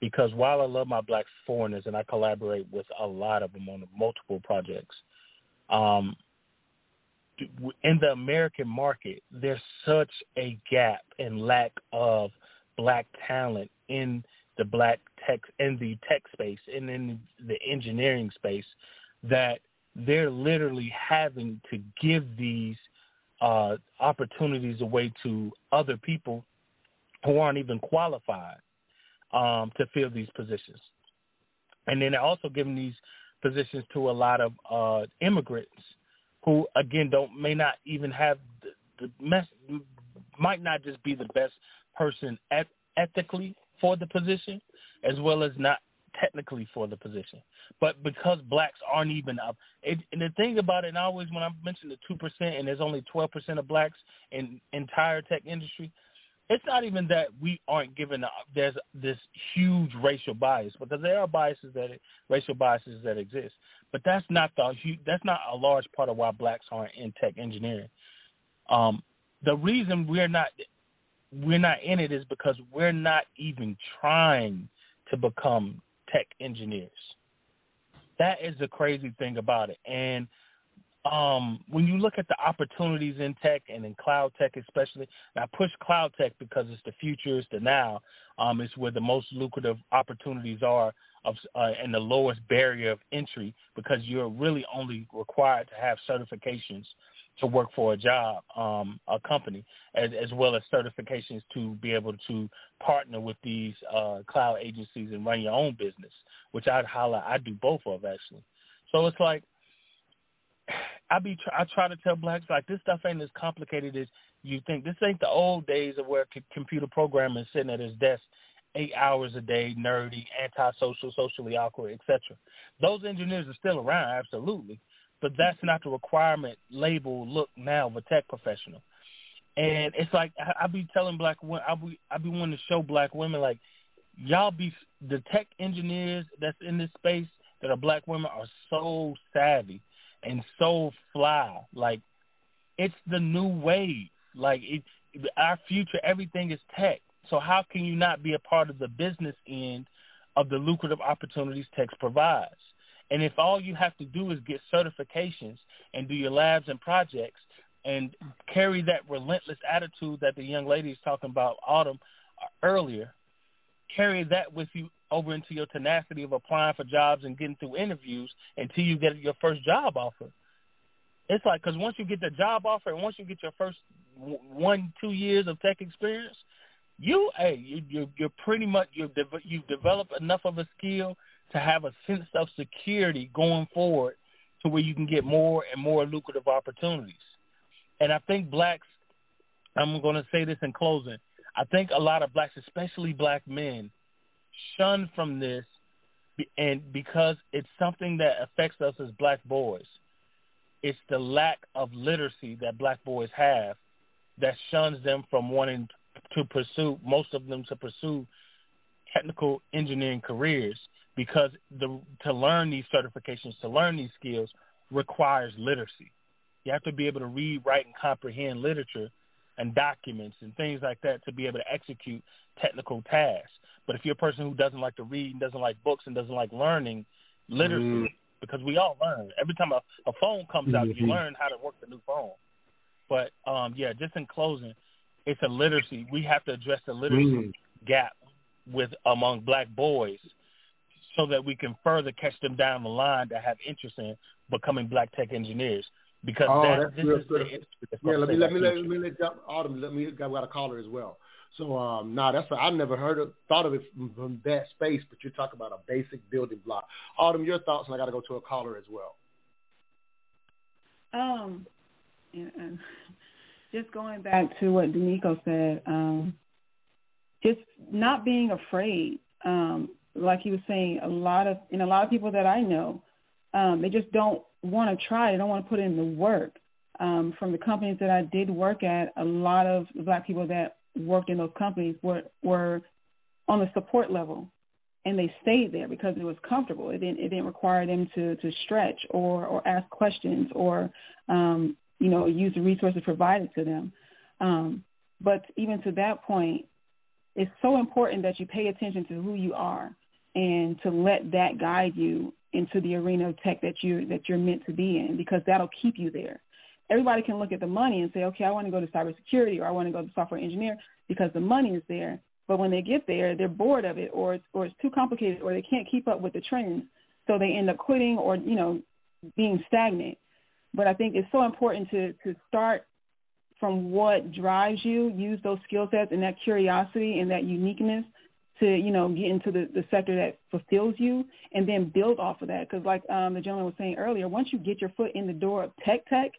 Because while I love my black foreigners and I collaborate with a lot of them on multiple projects, um, in the American market, there's such a gap and lack of black talent in the black tech in the tech space and in the engineering space that they're literally having to give these uh, opportunities away to other people who aren't even qualified um, to fill these positions. And then they're also giving these positions to a lot of uh, immigrants who, again, don't may not even have the, the mess, might not just be the best person et- ethically for the position, as well as not technically for the position. But because blacks aren't even up, it, and the thing about it, and always when I mention the two percent, and there's only twelve percent of blacks in entire tech industry, it's not even that we aren't given there's this huge racial bias because there are biases that racial biases that exist, but that's not the that's not a large part of why blacks aren't in tech engineering. Um, the reason we're not we're not in it is because we're not even trying to become tech engineers. That is the crazy thing about it, and um, when you look at the opportunities in tech and in cloud tech especially, I push cloud tech because it's the future, it's the now. Um, it's where the most lucrative opportunities are of uh, and the lowest barrier of entry because you're really only required to have certifications to work for a job, um, a company, as, as, well as certifications to be able to partner with these uh, cloud agencies and run your own business, which I'd highlight. I do both of actually. So it's like I be I try to tell blacks like this stuff ain't as complicated as you think. This ain't the old days of where computer programming sitting at his desk eight hours a day, nerdy, antisocial, socially awkward, etc. Those engineers are still around, absolutely, but that's not the requirement label look now of a tech professional. And it's like I, I be telling black women, I be I be wanting to show black women like y'all be the tech engineers that's in this space that are black women are so savvy and so fly. Like it's the new wave. Like it, our future, everything is tech. So how can you not be a part of the business end of the lucrative opportunities tech provides? And if all you have to do is get certifications and do your labs and projects and carry that relentless attitude that the young lady is talking about, Autumn, earlier, carry that with you over into your tenacity of applying for jobs and getting through interviews until you get your first job offer. It's like because once you get the job offer and once you get your first one two years of tech experience, you hey you you you're pretty much you you've developed enough of a skill to have a sense of security going forward to where you can get more and more lucrative opportunities. And I think blacks, I'm going to say this in closing. I think a lot of blacks, especially black men, shun from this, and because it's something that affects us as black boys. It's the lack of literacy that black boys have that shuns them from wanting to pursue most of them to pursue technical engineering careers because the to learn these certifications, to learn these skills requires literacy. You have to be able to read, write, and comprehend literature and documents and things like that to be able to execute technical tasks. But if you're a person who doesn't like to read and doesn't like books and doesn't like learning literacy, mm. because we all learn. Every time a, a phone comes mm-hmm. out, you mm-hmm. learn how to work the new phone. But um, yeah, just in closing, it's a literacy. We have to address the literacy mm. gap with among black boys so that we can further catch them down the line that have interest in becoming black tech engineers. Because oh, that, that's this real is good. The, yeah, let me let me, let me let me let jump Autumn. Let me got a caller as well. So um, nah, that's a, I never heard of thought of it from, from that space. But you're talking about a basic building block. Autumn, your thoughts, and I got to go to a caller as well. Um, and, and just going back to what D'Amico said, um, just not being afraid. Um, like he was saying, a lot of and a lot of people that I know, um, they just don't want to try. They don't want to put in the work. Um, from the companies that I did work at, a lot of black people that worked in those companies were were on the support level, and they stayed there because it was comfortable. It didn't it didn't require them to to stretch or or ask questions or um, you know use the resources provided to them. Um, but even to that point, it's so important that you pay attention to who you are and to let that guide you into the arena of tech that you that you're meant to be in because that'll keep you there. Everybody can look at the money and say, okay, I want to go to cybersecurity or I want to go to software engineer because the money is there. But when they get there, they're bored of it or it's, or it's too complicated or they can't keep up with the trends. So they end up quitting or, you know, being stagnant. But I think it's so important to, to start from what drives you, use those skill sets and that curiosity and that uniqueness to you know get into the, the sector that fulfills you and then build off of that. Because like um, the gentleman was saying earlier once you get your foot in the door of tech tech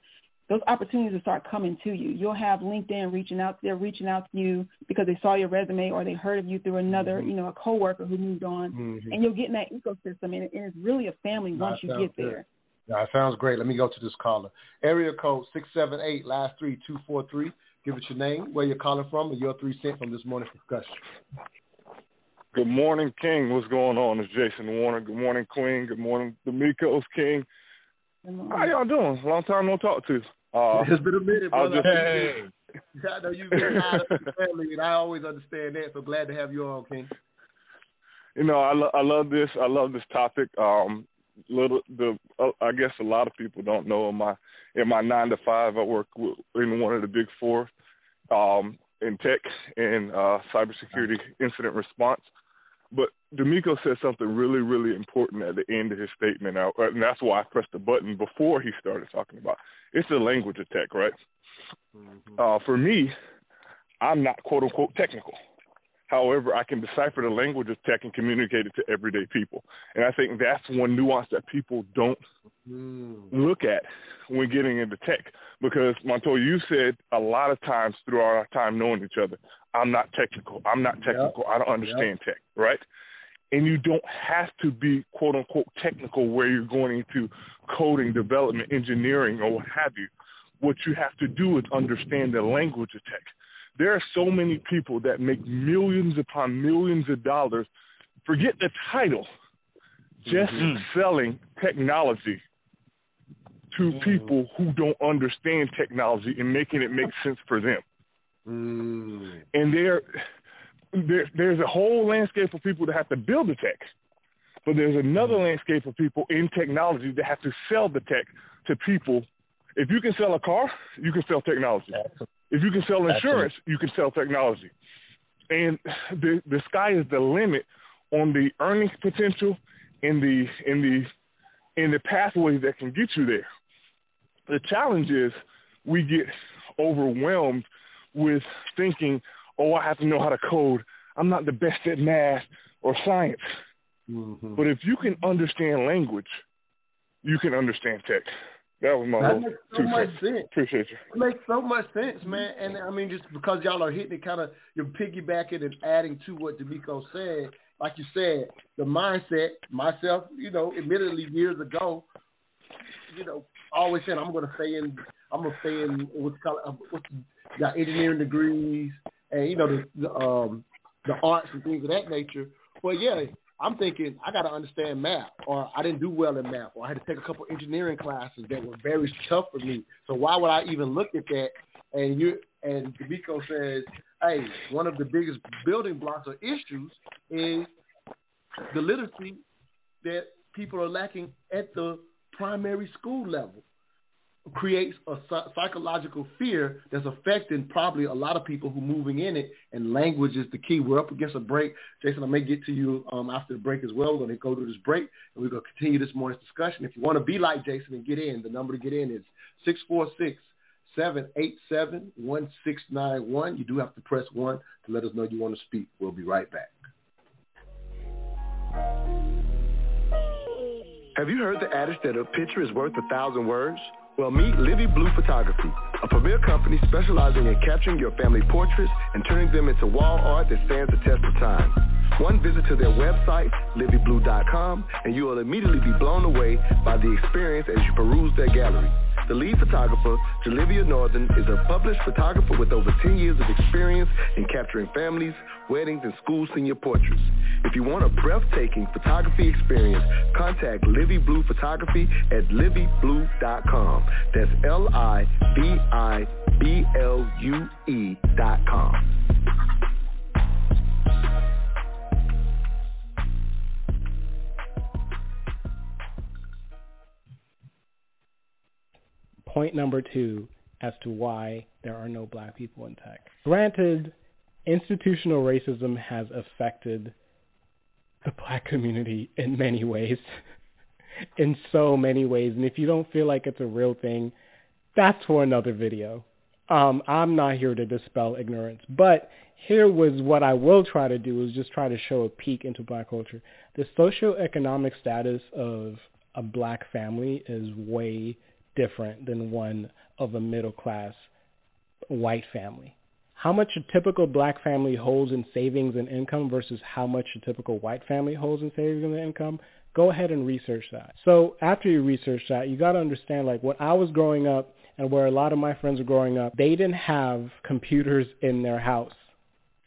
those opportunities will start coming to you. You'll have linkedin reaching out they're reaching out to you because they saw your resume or they heard of you through another mm-hmm. you know a coworker who moved on. Mm-hmm. and you'll get in that ecosystem and, it, and it's really a family once you get good. there. That sounds great. Let me go to this caller. Area code 678 last three two four three. Give us your name where you're calling from and your three cents from this morning's discussion Good morning, King. What's going on? It's Jason Warner. Good morning, Queen. Good morning, D'Amico's King. How y'all doing? Long time no talk to. Uh, it's been a minute, brother. Just, hey. I know you've been out of the family, and I always understand that. So glad to have you on, King. You know, I, lo- I love this. I love this topic. Um, little the uh, I guess a lot of people don't know in my in my nine to five I work with, in one of the big four um, in tech and uh, cybersecurity incident response. But D'Amico said something really, really important at the end of his statement, and that's why I pressed the button before he started talking about. It's the language of tech, right? Mm-hmm. Uh, for me, I'm not quote unquote technical. However, I can decipher the language of tech and communicate it to everyday people. And I think that's one nuance that people don't mm. look at when getting into tech. Because Montoya, you said a lot of times throughout our time knowing each other, I'm not technical. I'm not technical. Yep. I don't understand yep. tech, right? And you don't have to be quote unquote technical where you're going into coding, development, engineering, or what have you. What you have to do is understand the language of tech there are so many people that make millions upon millions of dollars, forget the title, just mm-hmm. selling technology to mm-hmm. people who don't understand technology and making it make sense for them. Mm. And there, there, there's a whole landscape of people that have to build the tech, but there's another mm. landscape of people in technology that have to sell the tech to people. If you can sell a car, you can sell technology. If you can sell insurance, you can sell technology. And the the sky is the limit on the earnings potential in the in the in the pathways that can get you there. The challenge is we get overwhelmed with thinking, oh, I have to know how to code. I'm not the best at math or science. Mm-hmm. But if you can understand language, you can understand tech. That was my that makes so much sense. Appreciate you. It makes so much sense, man. And I mean, just because y'all are hitting it, kind of you're piggybacking and adding to what D'Amico said. Like you said, the mindset. Myself, you know, admittedly years ago, you know, always said I'm going to stay in. I'm going to stay in what's called uh, what's got engineering degrees and you know the, the um the arts and things of that nature. Well, yeah, I'm thinking I got to understand math, or I didn't do well in math, or I had to take a couple engineering classes that were very tough for me. So why would I even look at that? And you and D'Amico says, hey, one of the biggest building blocks or issues is the literacy that people are lacking at the primary school level creates a psychological fear that's affecting probably a lot of people who moving in it, and language is the key. We're up against a break. Jason, I may get to you um, after the break as well. We're going to go to this break, and we're going to continue this morning's discussion. If you want to be like Jason and get in, the number to get in is 646 787 1691. You do have to press 1 to let us know you want to speak. We'll be right back. Have you heard the adage that a picture is worth a thousand words? Well, meet Livy Blue Photography, a premier company specializing in capturing your family portraits and turning them into wall art that stands the test of time. One visit to their website, livyblue.com, and you will immediately be blown away by the experience as you peruse their gallery. The lead photographer, Jalivia Northern, is a published photographer with over 10 years of experience in capturing families, weddings, and school senior portraits. If you want a breathtaking photography experience, contact Livy Blue Photography at livyblue.com. That's L I V I B L U E.com. point number two as to why there are no black people in tech. Granted, institutional racism has affected the black community in many ways. [LAUGHS] in so many ways. And if you don't feel like it's a real thing, that's for another video. Um, I'm not here to dispel ignorance. But here was what I will try to do is just try to show a peek into black culture. The socioeconomic status of a black family is way different than one of a middle class white family. How much a typical black family holds in savings and income versus how much a typical white family holds in savings and income, go ahead and research that. So after you research that, you got to understand like when I was growing up and where a lot of my friends were growing up, they didn't have computers in their house.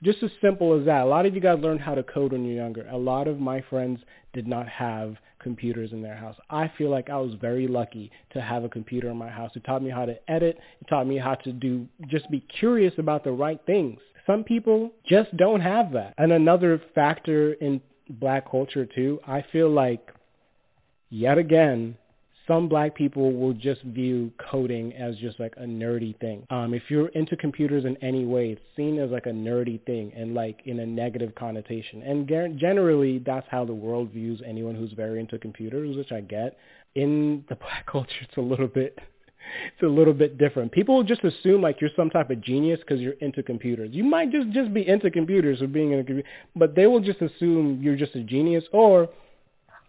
Just as simple as that. A lot of you guys learned how to code when you're younger. A lot of my friends did not have computers in their house. I feel like I was very lucky to have a computer in my house. It taught me how to edit. It taught me how to do just be curious about the right things. Some people just don't have that. And another factor in black culture too, I feel like yet again some black people will just view coding as just like a nerdy thing. Um, if you're into computers in any way, it's seen as like a nerdy thing and like in a negative connotation. And generally, that's how the world views anyone who's very into computers, which I get. In the [LAUGHS] black culture, it's a little bit it's a little bit different. People will just assume like you're some type of genius because you're into computers. You might just just be into computers or being in a computer, but they will just assume you're just a genius or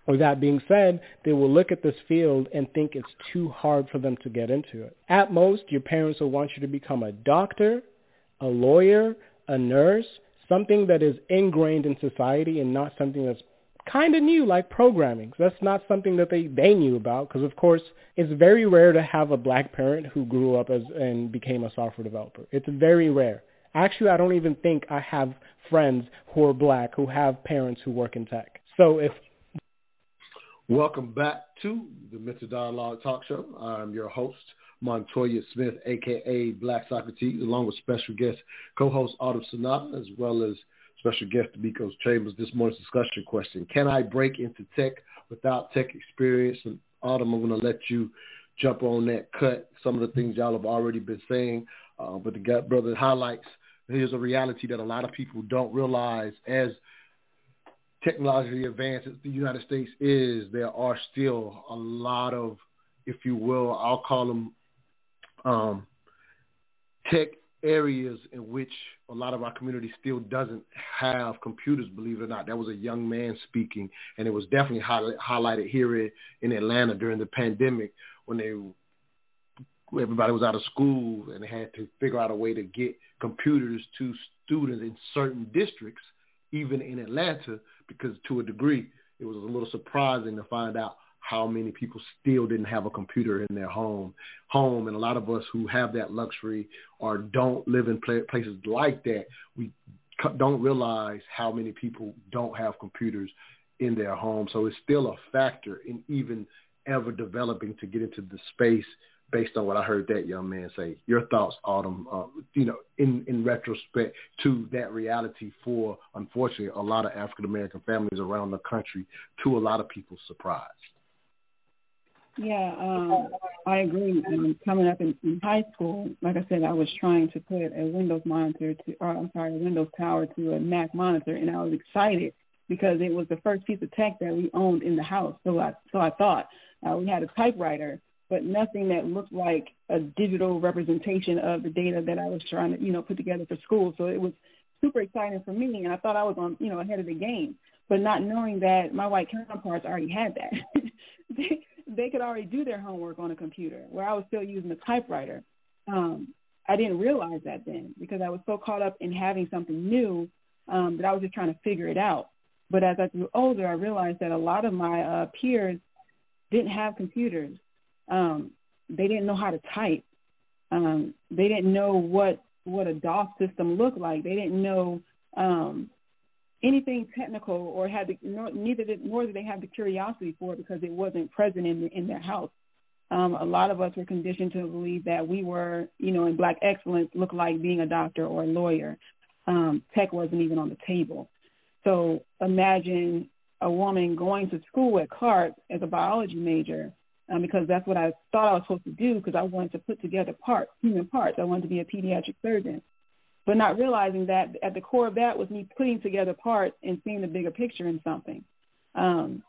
with that being said, they will look at this field and think it's too hard for them to get into it. At most, your parents will want you to become a doctor, a lawyer, a nurse, something that is ingrained in society and not something that's kind of new like programming. That's not something that they, they knew about because, of course, it's very rare to have a black parent who grew up as and became a software developer. It's very rare. Actually, I don't even think I have friends who are black who have parents who work in tech. So if Welcome back to the Mental Dialogue Talk Show. I'm your host, Montoya Smith, aka Black Socrates, along with special guest co-host Autumn Sonata, as well as special guest D'Amico Chambers. This morning's discussion question: Can I break into tech without tech experience? And Autumn, I'm going to let you jump on that cut. Some of the things y'all have already been saying, uh, but the gut brother highlights here's a reality that a lot of people don't realize as technologically advanced as the United States is, there are still a lot of, if you will, I'll call them um, tech areas in which a lot of our community still doesn't have computers, believe it or not. That was a young man speaking, and it was definitely highlighted here in, in Atlanta during the pandemic when they everybody was out of school and had to figure out a way to get computers to students in certain districts, even in Atlanta, because to a degree it was a little surprising to find out how many people still didn't have a computer in their home home. And a lot of us who have that luxury or don't live in places like that we don't realize how many people don't have computers in their home. So it's still a factor in even ever developing to get into the space based on what I heard that young man say. Your thoughts, Autumn, uh, you know, in, in retrospect to that reality for, unfortunately, a lot of African American families around the country, to a lot of people's surprise. Yeah, um, I agree. Um, coming up in, in high school, like I said, I was trying to put a Windows monitor to, or I'm sorry, a Windows tower to a Mac monitor, and I was excited because it was the first piece of tech that we owned in the house. So I, so I thought uh, we had a typewriter, but nothing that looked like a digital representation of the data that I was trying to, you know, put together for school. So it was super exciting for me, and I thought I was on, you know, ahead of the game. But not knowing that my white counterparts already had that. [LAUGHS] they, they could already do their homework on a computer where I was still using a typewriter. Um, I didn't realize that then because I was so caught up in having something new um, that I was just trying to figure it out. But as I grew older, I realized that a lot of my uh, peers didn't have computers. Um, they didn't know how to type. Um, they didn't know what what a DOS system looked like. They didn't know um, anything technical or had the, nor, neither did nor did they have the curiosity for it because it wasn't present in in their house. Um, a lot of us were conditioned to believe that we were, you know, in black excellence looked like being a doctor or a lawyer. Um, tech wasn't even on the table. So imagine a woman going to school at Clark as a biology major um, because that's what I thought I was supposed to do because I wanted to put together parts, human parts. I wanted to be a pediatric surgeon but not realizing that at the core of that was me putting together parts and seeing the bigger picture in something. Um,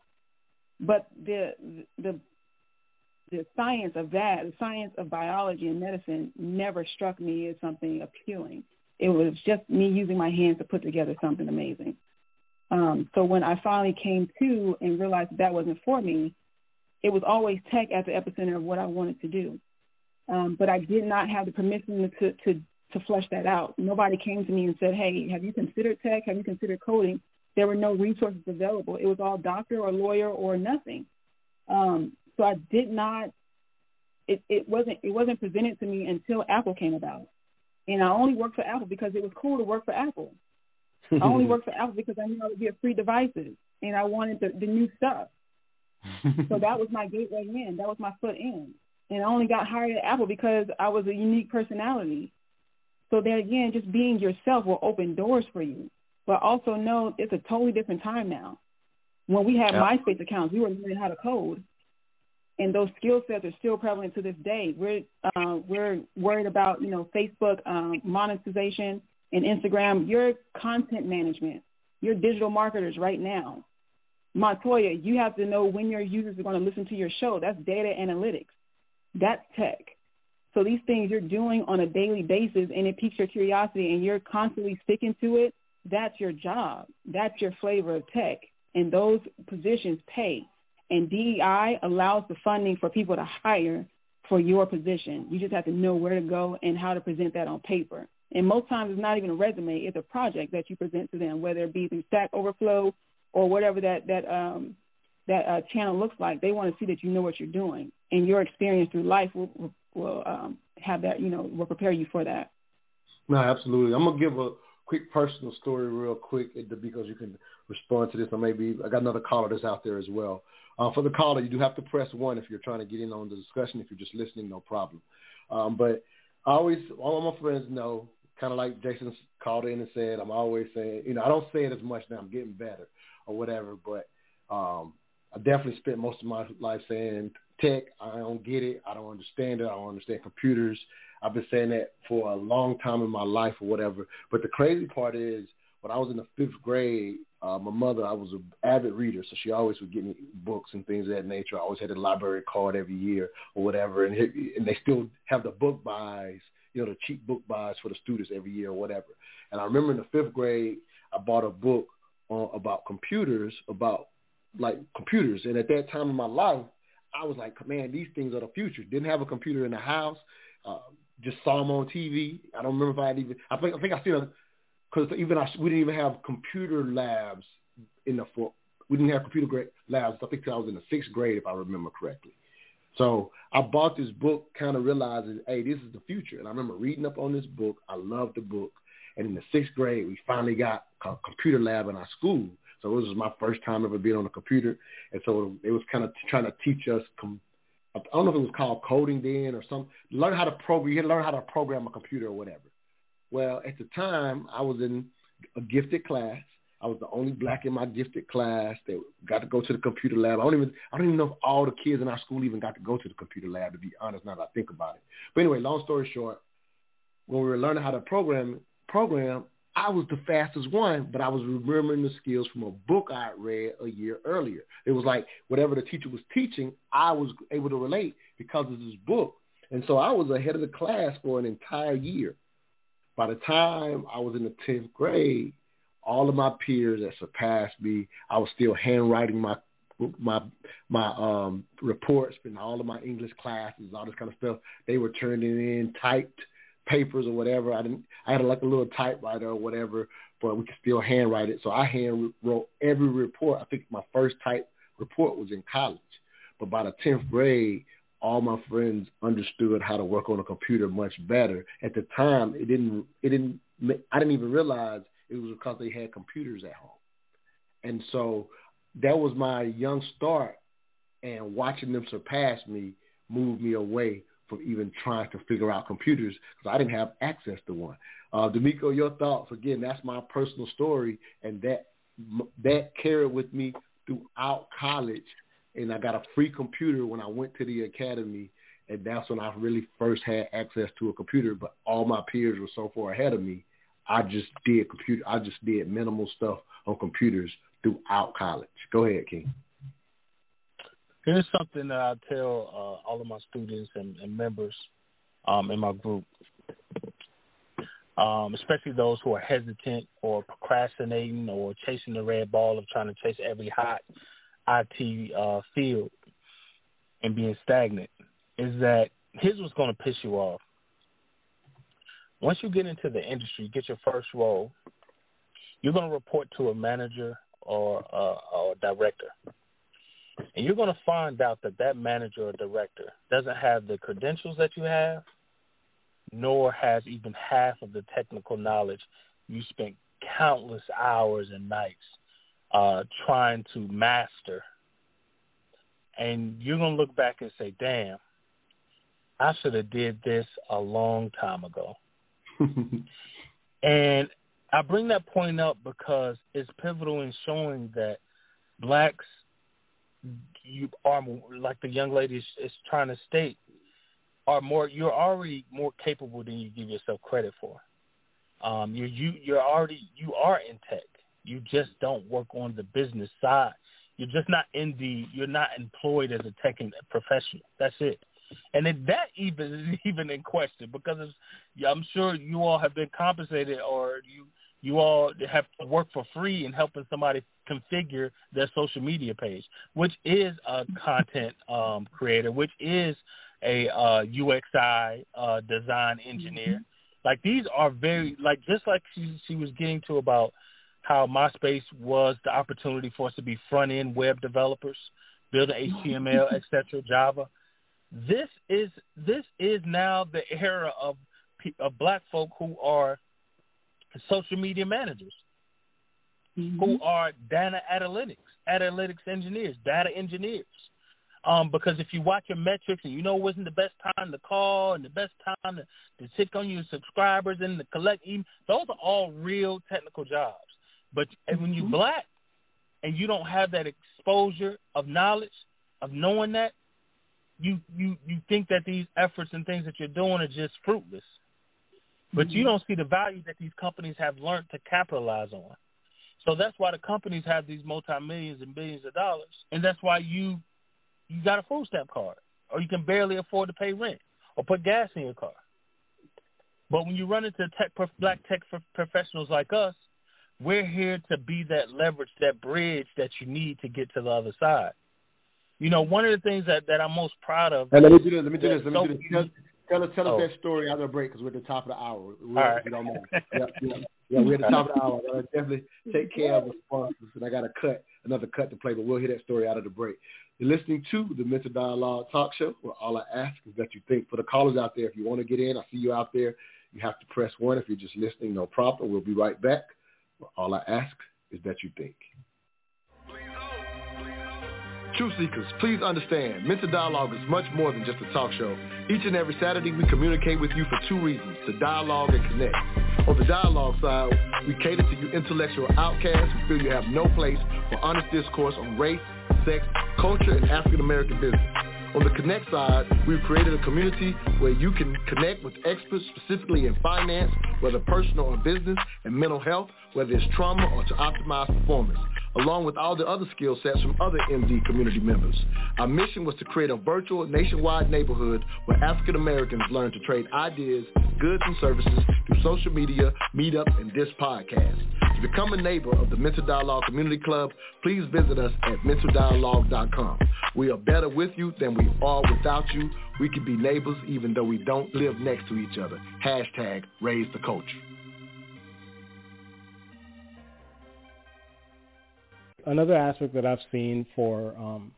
but the the the science of that, the science of biology and medicine, never struck me as something appealing. It was just me using my hands to put together something amazing. Um, so when I finally came to and realized that, that wasn't for me, it was always tech at the epicenter of what I wanted to do. Um, but I did not have the permission to, to to flesh that out. Nobody came to me and said, "Hey, have you considered tech? Have you considered coding?" There were no resources available. It was all doctor or lawyer or nothing. Um, so I did not. It, it wasn't it wasn't presented to me until Apple came about, and I only worked for Apple because it was cool to work for Apple. I only [LAUGHS] worked for Apple because I knew I would get free devices, and I wanted the, the new stuff. So that was my gateway in. That was my foot in. And I only got hired at Apple because I was a unique personality. So there again, just being yourself will open doors for you. But also know it's a totally different time now. When we had yeah. MySpace accounts, we were learning how to code, and those skill sets are still prevalent to this day. We're uh, we're worried about you know Facebook um, monetization and Instagram. Your content management, your digital marketers right now. Montoya, you have to know when your users are going to listen to your show. That's data analytics. That's tech. So these things you're doing on a daily basis and it piques your curiosity and you're constantly sticking to it, that's your job. That's your flavor of tech. And those positions pay. And DEI allows the funding for people to hire for your position. You just have to know where to go and how to present that on paper. And most times it's not even a resume, it's a project that you present to them, whether it be through Stack Overflow or whatever that, that um, that uh, channel looks like. They want to see that you know what you're doing, and your experience through life will will um, have that. You know, will prepare you for that. No, absolutely. I'm gonna give a quick personal story real quick because you can respond to this, or maybe I got another caller that's out there as well. Uh, for the caller, you do have to press one if you're trying to get in on the discussion. If you're just listening, no problem. Um, but I always, all of my friends know, kind of like Jason called in and said, I'm always saying, you know, I don't say it as much now. I'm getting better or whatever, but um, I definitely spent most of my life saying tech. I don't get it. I don't understand it. I don't understand computers. I've been saying that for a long time in my life or whatever. But the crazy part is, when I was in the fifth grade, Uh, my mother, I was an avid reader, so she always would get me books and things of that nature. I always had a library card every year or whatever, and and they still have the book buys, you know, the cheap book buys for the students every year or whatever. And I remember in the fifth grade, I bought a book uh, about computers, about like computers, and at that time in my life, I was like, man, these things are the future. Didn't have a computer in the house. Uh, just saw them on TV. I don't remember if I had even. I think I think I seen a because even I, we didn't even have computer labs in the for we didn't have computer grade labs. I think I was in the sixth grade if I remember correctly. So I bought this book, kind of realizing, hey, this is the future. And I remember reading up on this book. I loved the book. And in the sixth grade, we finally got a computer lab in our school. So it was my first time ever being on a computer. And so it was kind of trying to teach us com- I don't know if it was called coding then or something. Learn how to program. You had to learn how to program a computer or whatever. Well, at the time, I was in a gifted class. I was the only black in my gifted class that got to go to the computer lab. I don't even I don't even know if all the kids in our school even got to go to the computer lab. To be honest, now that I think about it. But anyway, long story short, when we were learning how to program, program, I was the fastest one, but I was remembering the skills from a book I read a year earlier. It was like whatever the teacher was teaching, I was able to relate because of this book. And so I was ahead of the class for an entire year. By the time I was in the 10th grade, all of my peers that surpassed me, I was still handwriting my my my um reports and all of my English classes, all this kind of stuff. They were turning in typed papers or whatever. I didn't. I had like a little typewriter or whatever, but we could still handwrite it. So I hand wrote every report. I think my first type report was in college, but by the tenth grade, all my friends understood how to work on a computer much better. At the time, it didn't. It didn't. I didn't even realize it was because they had computers at home, and so that was my young start. And watching them surpass me moved me away from even trying to figure out computers because I didn't have access to one. Uh, D'Amico, your thoughts? Again, that's my personal story, and that that carried with me throughout college. And I got a free computer when I went to the academy, and that's when I really first had access to a computer. But all my peers were so far ahead of me, I just did computer. I just did minimal stuff on computers throughout college. Go ahead, King. Here's something that I tell uh, all of my students and, and members um, in my group, um, especially those who are hesitant or procrastinating or chasing the red ball of trying to chase every hot IT uh, field and being stagnant, is that here's what's going to piss you off. Once you get into the industry, get your first role, you're going to report to a manager or, uh, or a director and you're going to find out that that manager or director doesn't have the credentials that you have, nor has even half of the technical knowledge you spent countless hours and nights uh, trying to master. And you're going to look back and say, damn, I should have did this a long time ago. [LAUGHS] and I bring that point up because it's pivotal in showing that blacks – you are like the young lady is, is trying to state are more you're already more capable than you give yourself credit for. Um, you you you're already you are in tech. You just don't work on the business side. You're just not in the you're not employed as a tech professional. That's it. And then that even is [LAUGHS] even in question because I'm sure you all have been compensated or you you all have to work for free in helping somebody configure their social media page, which is a content um, creator, which is a uh, UXI uh, design engineer. Mm-hmm. Like these are very like just like she she was getting to about how MySpace was the opportunity for us to be front end web developers, building HTML, etc., Java. This is this is now the era of of black folk who are social media managers mm-hmm. who are data analytics, analytics engineers, data engineers. Um, because if you watch your metrics and you know wasn't the best time to call and the best time to, to check on your subscribers and to collect email, those are all real technical jobs. But mm-hmm. when you're mm-hmm. black and you don't have that exposure of knowledge, of knowing that, you you you think that these efforts and things that you're doing are just fruitless. But mm-hmm. you don't see the value that these companies have learned to capitalize on. So that's why the companies have these multi millions and billions of dollars, and that's why you you got a food stamp card, or you can barely afford to pay rent or put gas in your car. But when you run into tech black tech professionals like us, we're here to be that leverage, that bridge that you need to get to the other side. You know, one of the things that, that I'm most proud of. And let me do this. Let me do this. Let me do this. Tell, us, tell us oh. that story out of the break because we're at the top of the hour. We're, All right. Don't mind. yeah, yeah, yeah, we're at the top of the hour. I definitely take care of the sponsors, and I got to cut another cut to play, but we'll hear that story out of the break. You're listening to the Mental Dialogue Talk Show, where all I ask is that you think. For the callers out there, if you want to get in, I see you out there. You have to press one. If you're just listening, no problem. We'll be right back. All I ask is that you think. Truth seekers, please understand, Mental Dialogue is much more than just a talk show. Each and every Saturday, we communicate with you for two reasons to dialogue and connect. On the dialogue side, we cater to you intellectual outcasts who feel you have no place for honest discourse on race, sex, culture, and African American business. On the Connect side, we've created a community where you can connect with experts specifically in finance, whether personal or business, and mental health, whether it's trauma or to optimize performance along with all the other skill sets from other MD community members. Our mission was to create a virtual nationwide neighborhood where African Americans learn to trade ideas, goods, and services through social media, meetup, and this podcast. To become a neighbor of the Mental Dialogue Community Club, please visit us at mentaldialogue.com. We are better with you than we are without you. We can be neighbors even though we don't live next to each other. Hashtag raise the culture. Another aspect that I've seen for um,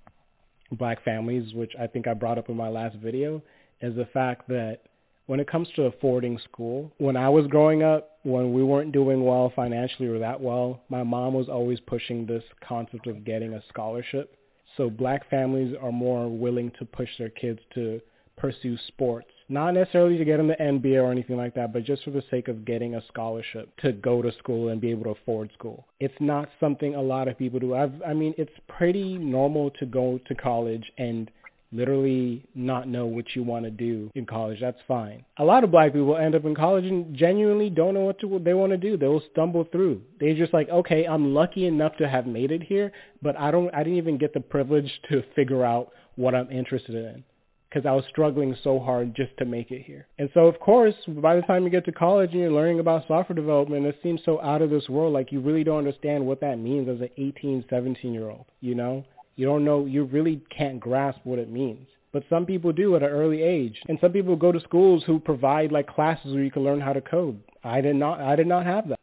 black families, which I think I brought up in my last video, is the fact that when it comes to affording school, when I was growing up, when we weren't doing well financially or that well, my mom was always pushing this concept of getting a scholarship. So black families are more willing to push their kids to pursue sports not necessarily to get in the NBA or anything like that, but just for the sake of getting a scholarship to go to school and be able to afford school. It's not something a lot of people do. I've, I mean, it's pretty normal to go to college and literally not know what you want to do in college. That's fine. A lot of black people end up in college and genuinely don't know what, to, what they want to do. They'll stumble through. They're just like, okay, I'm lucky enough to have made it here, but I don't. I didn't even get the privilege to figure out what I'm interested in because I was struggling so hard just to make it here. And so, of course, by the time you get to college and you're learning about software development, it seems so out of this world. Like you really don't understand what that means as an 18, 17 year old. You know, you don't know, you really can't grasp what it means. But some people do at an early age, and some people go to schools who provide like classes where you can learn how to code. I did not. I did not have that.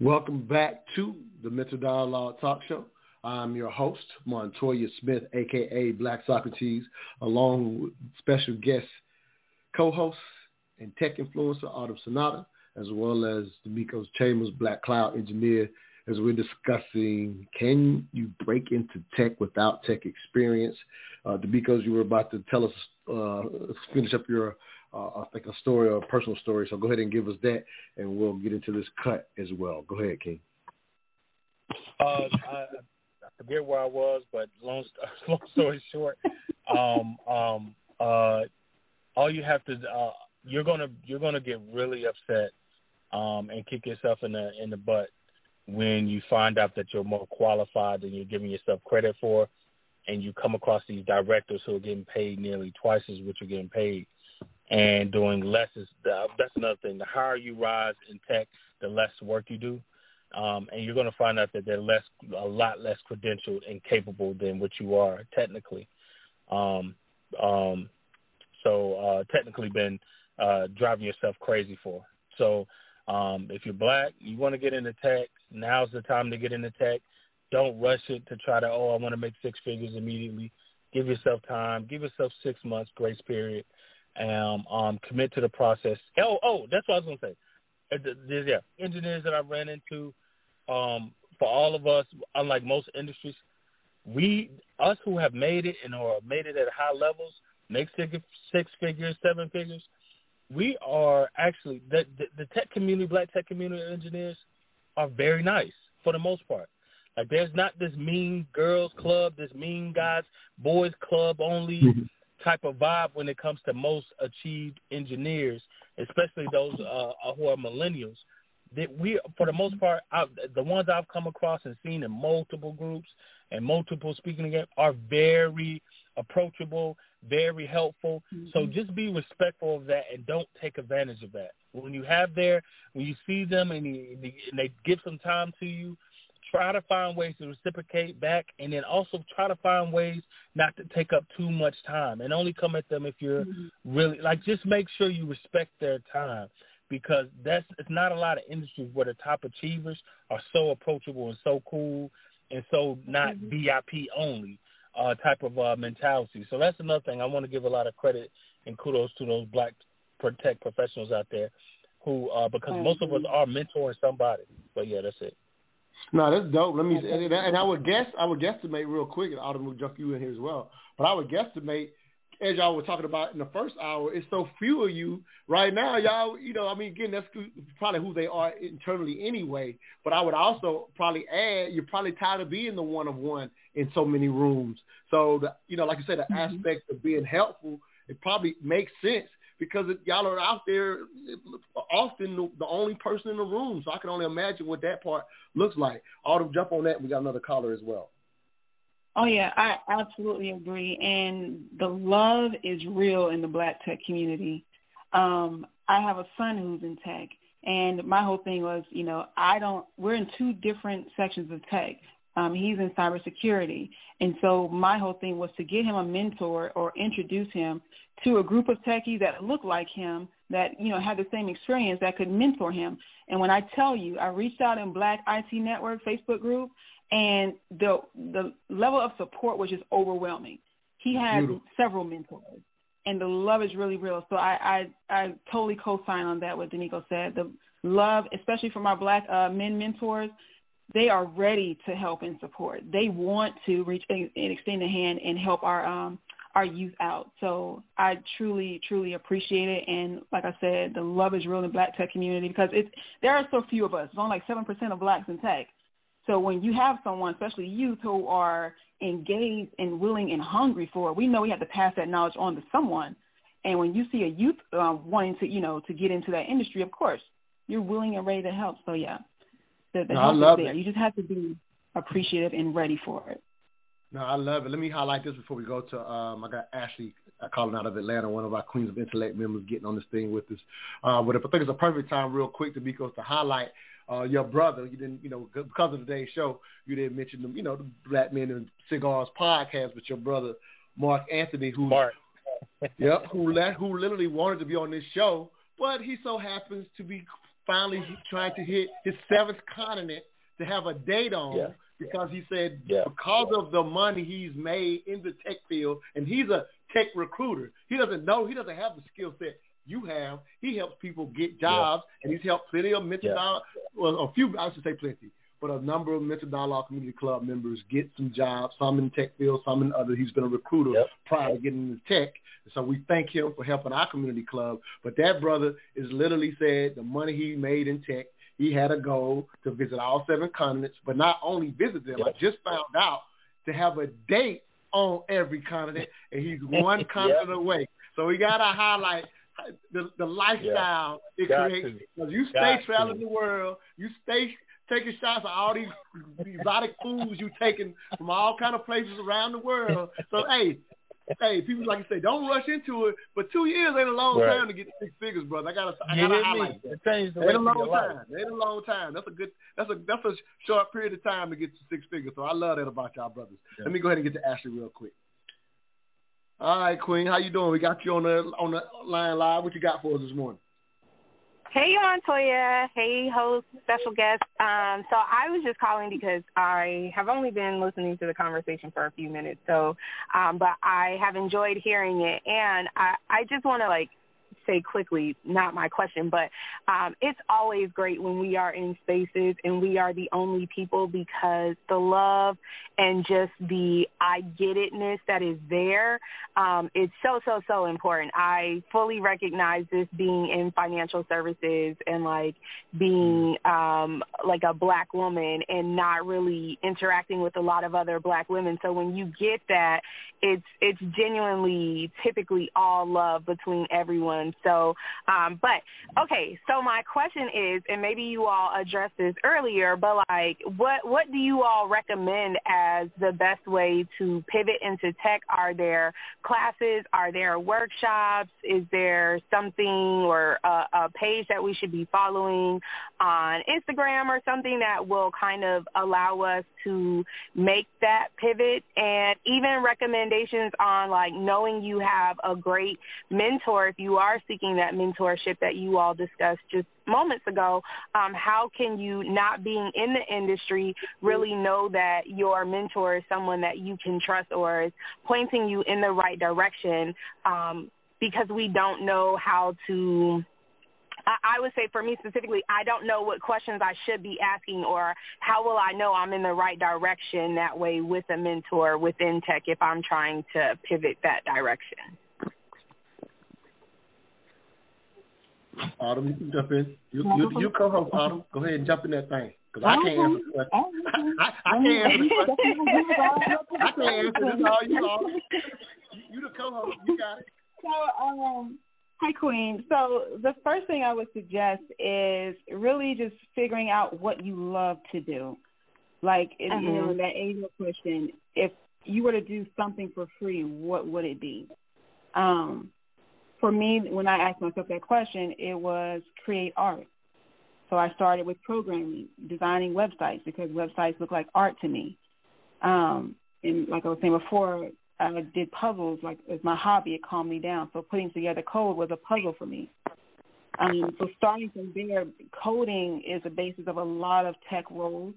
Welcome back to the Mental Dialogue Talk Show. I'm your host, Montoya Smith, aka Black Socrates, along with special guest co-host and tech influencer Autumn Sonata, as well as D'Amicos Chambers, Black Cloud Engineer, as we're discussing can you break into tech without tech experience? Uh, D'Amicos, you were about to tell us, uh, finish up your, uh, I think, a story or a personal story. So go ahead and give us that, and we'll get into this cut as well. Go ahead, King. Uh, I, forget where I was, but long [LAUGHS] long story short, um, um, uh, all you have to uh, you're gonna you're gonna get really upset um, and kick yourself in the in the butt when you find out that you're more qualified than you're giving yourself credit for, and you come across these directors who are getting paid nearly twice as what you're getting paid and doing less is that's another thing. The higher you rise in tech, the less work you do um, and you're going to find out that they're less, a lot less credentialed and capable than what you are technically. Um, um, so uh, technically, been uh, driving yourself crazy for. So um, if you're black, you want to get into tech. Now's the time to get into tech. Don't rush it to try to oh I want to make six figures immediately. Give yourself time. Give yourself six months grace period. Um, um, commit to the process. Oh, oh, that's what I was gonna say there's yeah engineers that I ran into. Um, for all of us, unlike most industries, we us who have made it and or made it at high levels, make six six figures, seven figures. We are actually the, the the tech community, black tech community engineers are very nice for the most part. Like there's not this mean girls club, this mean guys boys club only mm-hmm. type of vibe when it comes to most achieved engineers especially those uh, uh, who are millennials. that we, for the most part, I, the ones I've come across and seen in multiple groups and multiple speaking again are very approachable, very helpful. Mm-hmm. So just be respectful of that and don't take advantage of that. When you have there, when you see them and, you, and they give some time to you, try to find ways to reciprocate back and then also try to find ways not to take up too much time and only come at them if you're mm-hmm. really like just make sure you respect their time because that's it's not a lot of industries where the top achievers are so approachable and so cool and so not mm-hmm. VIP only uh, type of uh, mentality. So that's another thing I want to give a lot of credit and kudos to those black tech professionals out there who uh, because mm-hmm. most of us are mentoring somebody. But yeah, that's it. No, that's dope. Let me and, and I would guess I would guesstimate real quick, and Autumn will jump you in here as well. But I would guesstimate as y'all were talking about in the first hour, it's so few of you right now. Y'all, you know, I mean, again, that's probably who they are internally anyway. But I would also probably add, you're probably tired of being the one of one in so many rooms. So, the, you know, like you said, the mm-hmm. aspect of being helpful, it probably makes sense because y'all are out there often the, the, only person in the room. So I can only imagine what that part looks like. Autumn, jump on that. We got another caller as well. Oh yeah, I absolutely agree. And the love is real in the black tech community. Um, I have a son who's in tech and my whole thing was, you know, I don't we're in two different sections of tech. Um, he's in cybersecurity. And so my whole thing was to get him a mentor or introduce him to a group of techies that look like him, that, you know, had the same experience that could mentor him. And when I tell you, I reached out in Black IT Network Facebook group and the the level of support was just overwhelming. He had Beautiful. several mentors, and the love is really real. So I I, I totally co-sign on that what D'Amico said. The love, especially for my black uh, men mentors, they are ready to help and support. They want to reach and extend a hand and help our um our youth out. So I truly, truly appreciate it. And like I said, the love is real in the black tech community because it's there are so few of us. It's only like seven percent of blacks in tech. So when you have someone, especially youth, who are engaged and willing and hungry for it, we know we have to pass that knowledge on to someone. And when you see a youth um, wanting to, you know, to get into that industry, of course, you're willing and ready to help. So yeah, the, the no, help is there. It. You just have to be appreciative and ready for it. No, I love it. Let me highlight this before we go to. Um, I got Ashley calling out of Atlanta, one of our Queens of Intellect members, getting on this thing with us. Uh, but I think it's a perfect time, real quick, to because to highlight uh, your brother. You didn't, you know, because of today's show, you didn't mention the, you know, the Black Men and Cigars podcast, but your brother Mark Anthony, who, Mark. [LAUGHS] yep, who who literally wanted to be on this show, but he so happens to be finally trying to hit his seventh continent to have a date on. Yeah. Because he said yeah. because of the money he's made in the tech field, and he's a tech recruiter. He doesn't know, he doesn't have the skill set you have. He helps people get jobs, yeah. and he's helped plenty of mental yeah. dialogue, well, a few, I should say plenty, but a number of mental dialogue community club members get some jobs, some in tech field, some in other. He's been a recruiter yep. prior to getting into tech. So we thank him for helping our community club. But that brother is literally said the money he made in tech, he had a goal to visit all seven continents, but not only visit them. Yep. I just found out to have a date on every continent, [LAUGHS] and he's one continent yep. away. So we got to highlight the the lifestyle yeah. it Got creates. Because you stay Got traveling to. the world, you stay taking shots of all these [LAUGHS] exotic foods you're taking from all kind of places around the world. So hey, hey, people like you say, don't rush into it. But two years ain't a long right. time to get six figures, brother. I gotta, I gotta highlight that. It ain't a long time. It ain't a long time. That's a good. That's a that's a short period of time to get to six figures. So I love that about y'all brothers. Yeah. Let me go ahead and get to Ashley real quick. All right, Queen, how you doing? We got you on the on the line live. What you got for us this morning? Hey, Montoya. Hey, host, special guest. Um, so I was just calling because I have only been listening to the conversation for a few minutes. So, um, but I have enjoyed hearing it, and I I just want to like say quickly, not my question, but um, it's always great when we are in spaces and we are the only people because the love and just the I get itness that is there, um, it's so, so, so important. I fully recognize this being in financial services and like being um, like a black woman and not really interacting with a lot of other black women. So when you get that, it's it's genuinely typically all love between everyone So, um, but okay. So my question is, and maybe you all addressed this earlier, but like, what what do you all recommend as the best way to pivot into tech? Are there classes? Are there workshops? Is there something or a, a page that we should be following on Instagram or something that will kind of allow us to make that pivot? And even recommendations on like knowing you have a great mentor if you are seeking that mentorship that you all discussed just moments ago, um, how can you, not being in the industry, really know that your mentor is someone that you can trust or is pointing you in the right direction? Um, because we don't know how to. I would say for me specifically, I don't know what questions I should be asking or how will I know I'm in the right direction that way with a mentor within tech if I'm trying to pivot that direction. Autumn, you can jump in. You you, you co-host Autumn. Go ahead and jump in that thing because I can't answer the question. [LAUGHS] I, I can't answer the question. [LAUGHS] I can't answer this. All you Autumn. You the co-host. You got it. So um. Hi, Queen. So the first thing I would suggest is really just figuring out what you love to do. Like, if, uh-huh. you know, that angel question, if you were to do something for free, what would it be? Um, for me, when I asked myself that question, it was create art. So I started with programming, designing websites because websites look like art to me. Um, and like I was saying before, I did puzzles like as my hobby. It calmed me down. So putting together code was a puzzle for me. Um, so starting from there, coding is the basis of a lot of tech roles.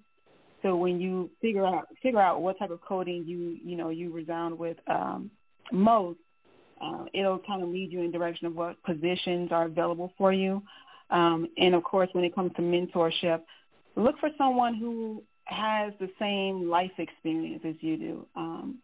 So when you figure out figure out what type of coding you you know you resound with um, most, uh, it'll kind of lead you in direction of what positions are available for you. Um, and of course, when it comes to mentorship, look for someone who has the same life experience as you do, um,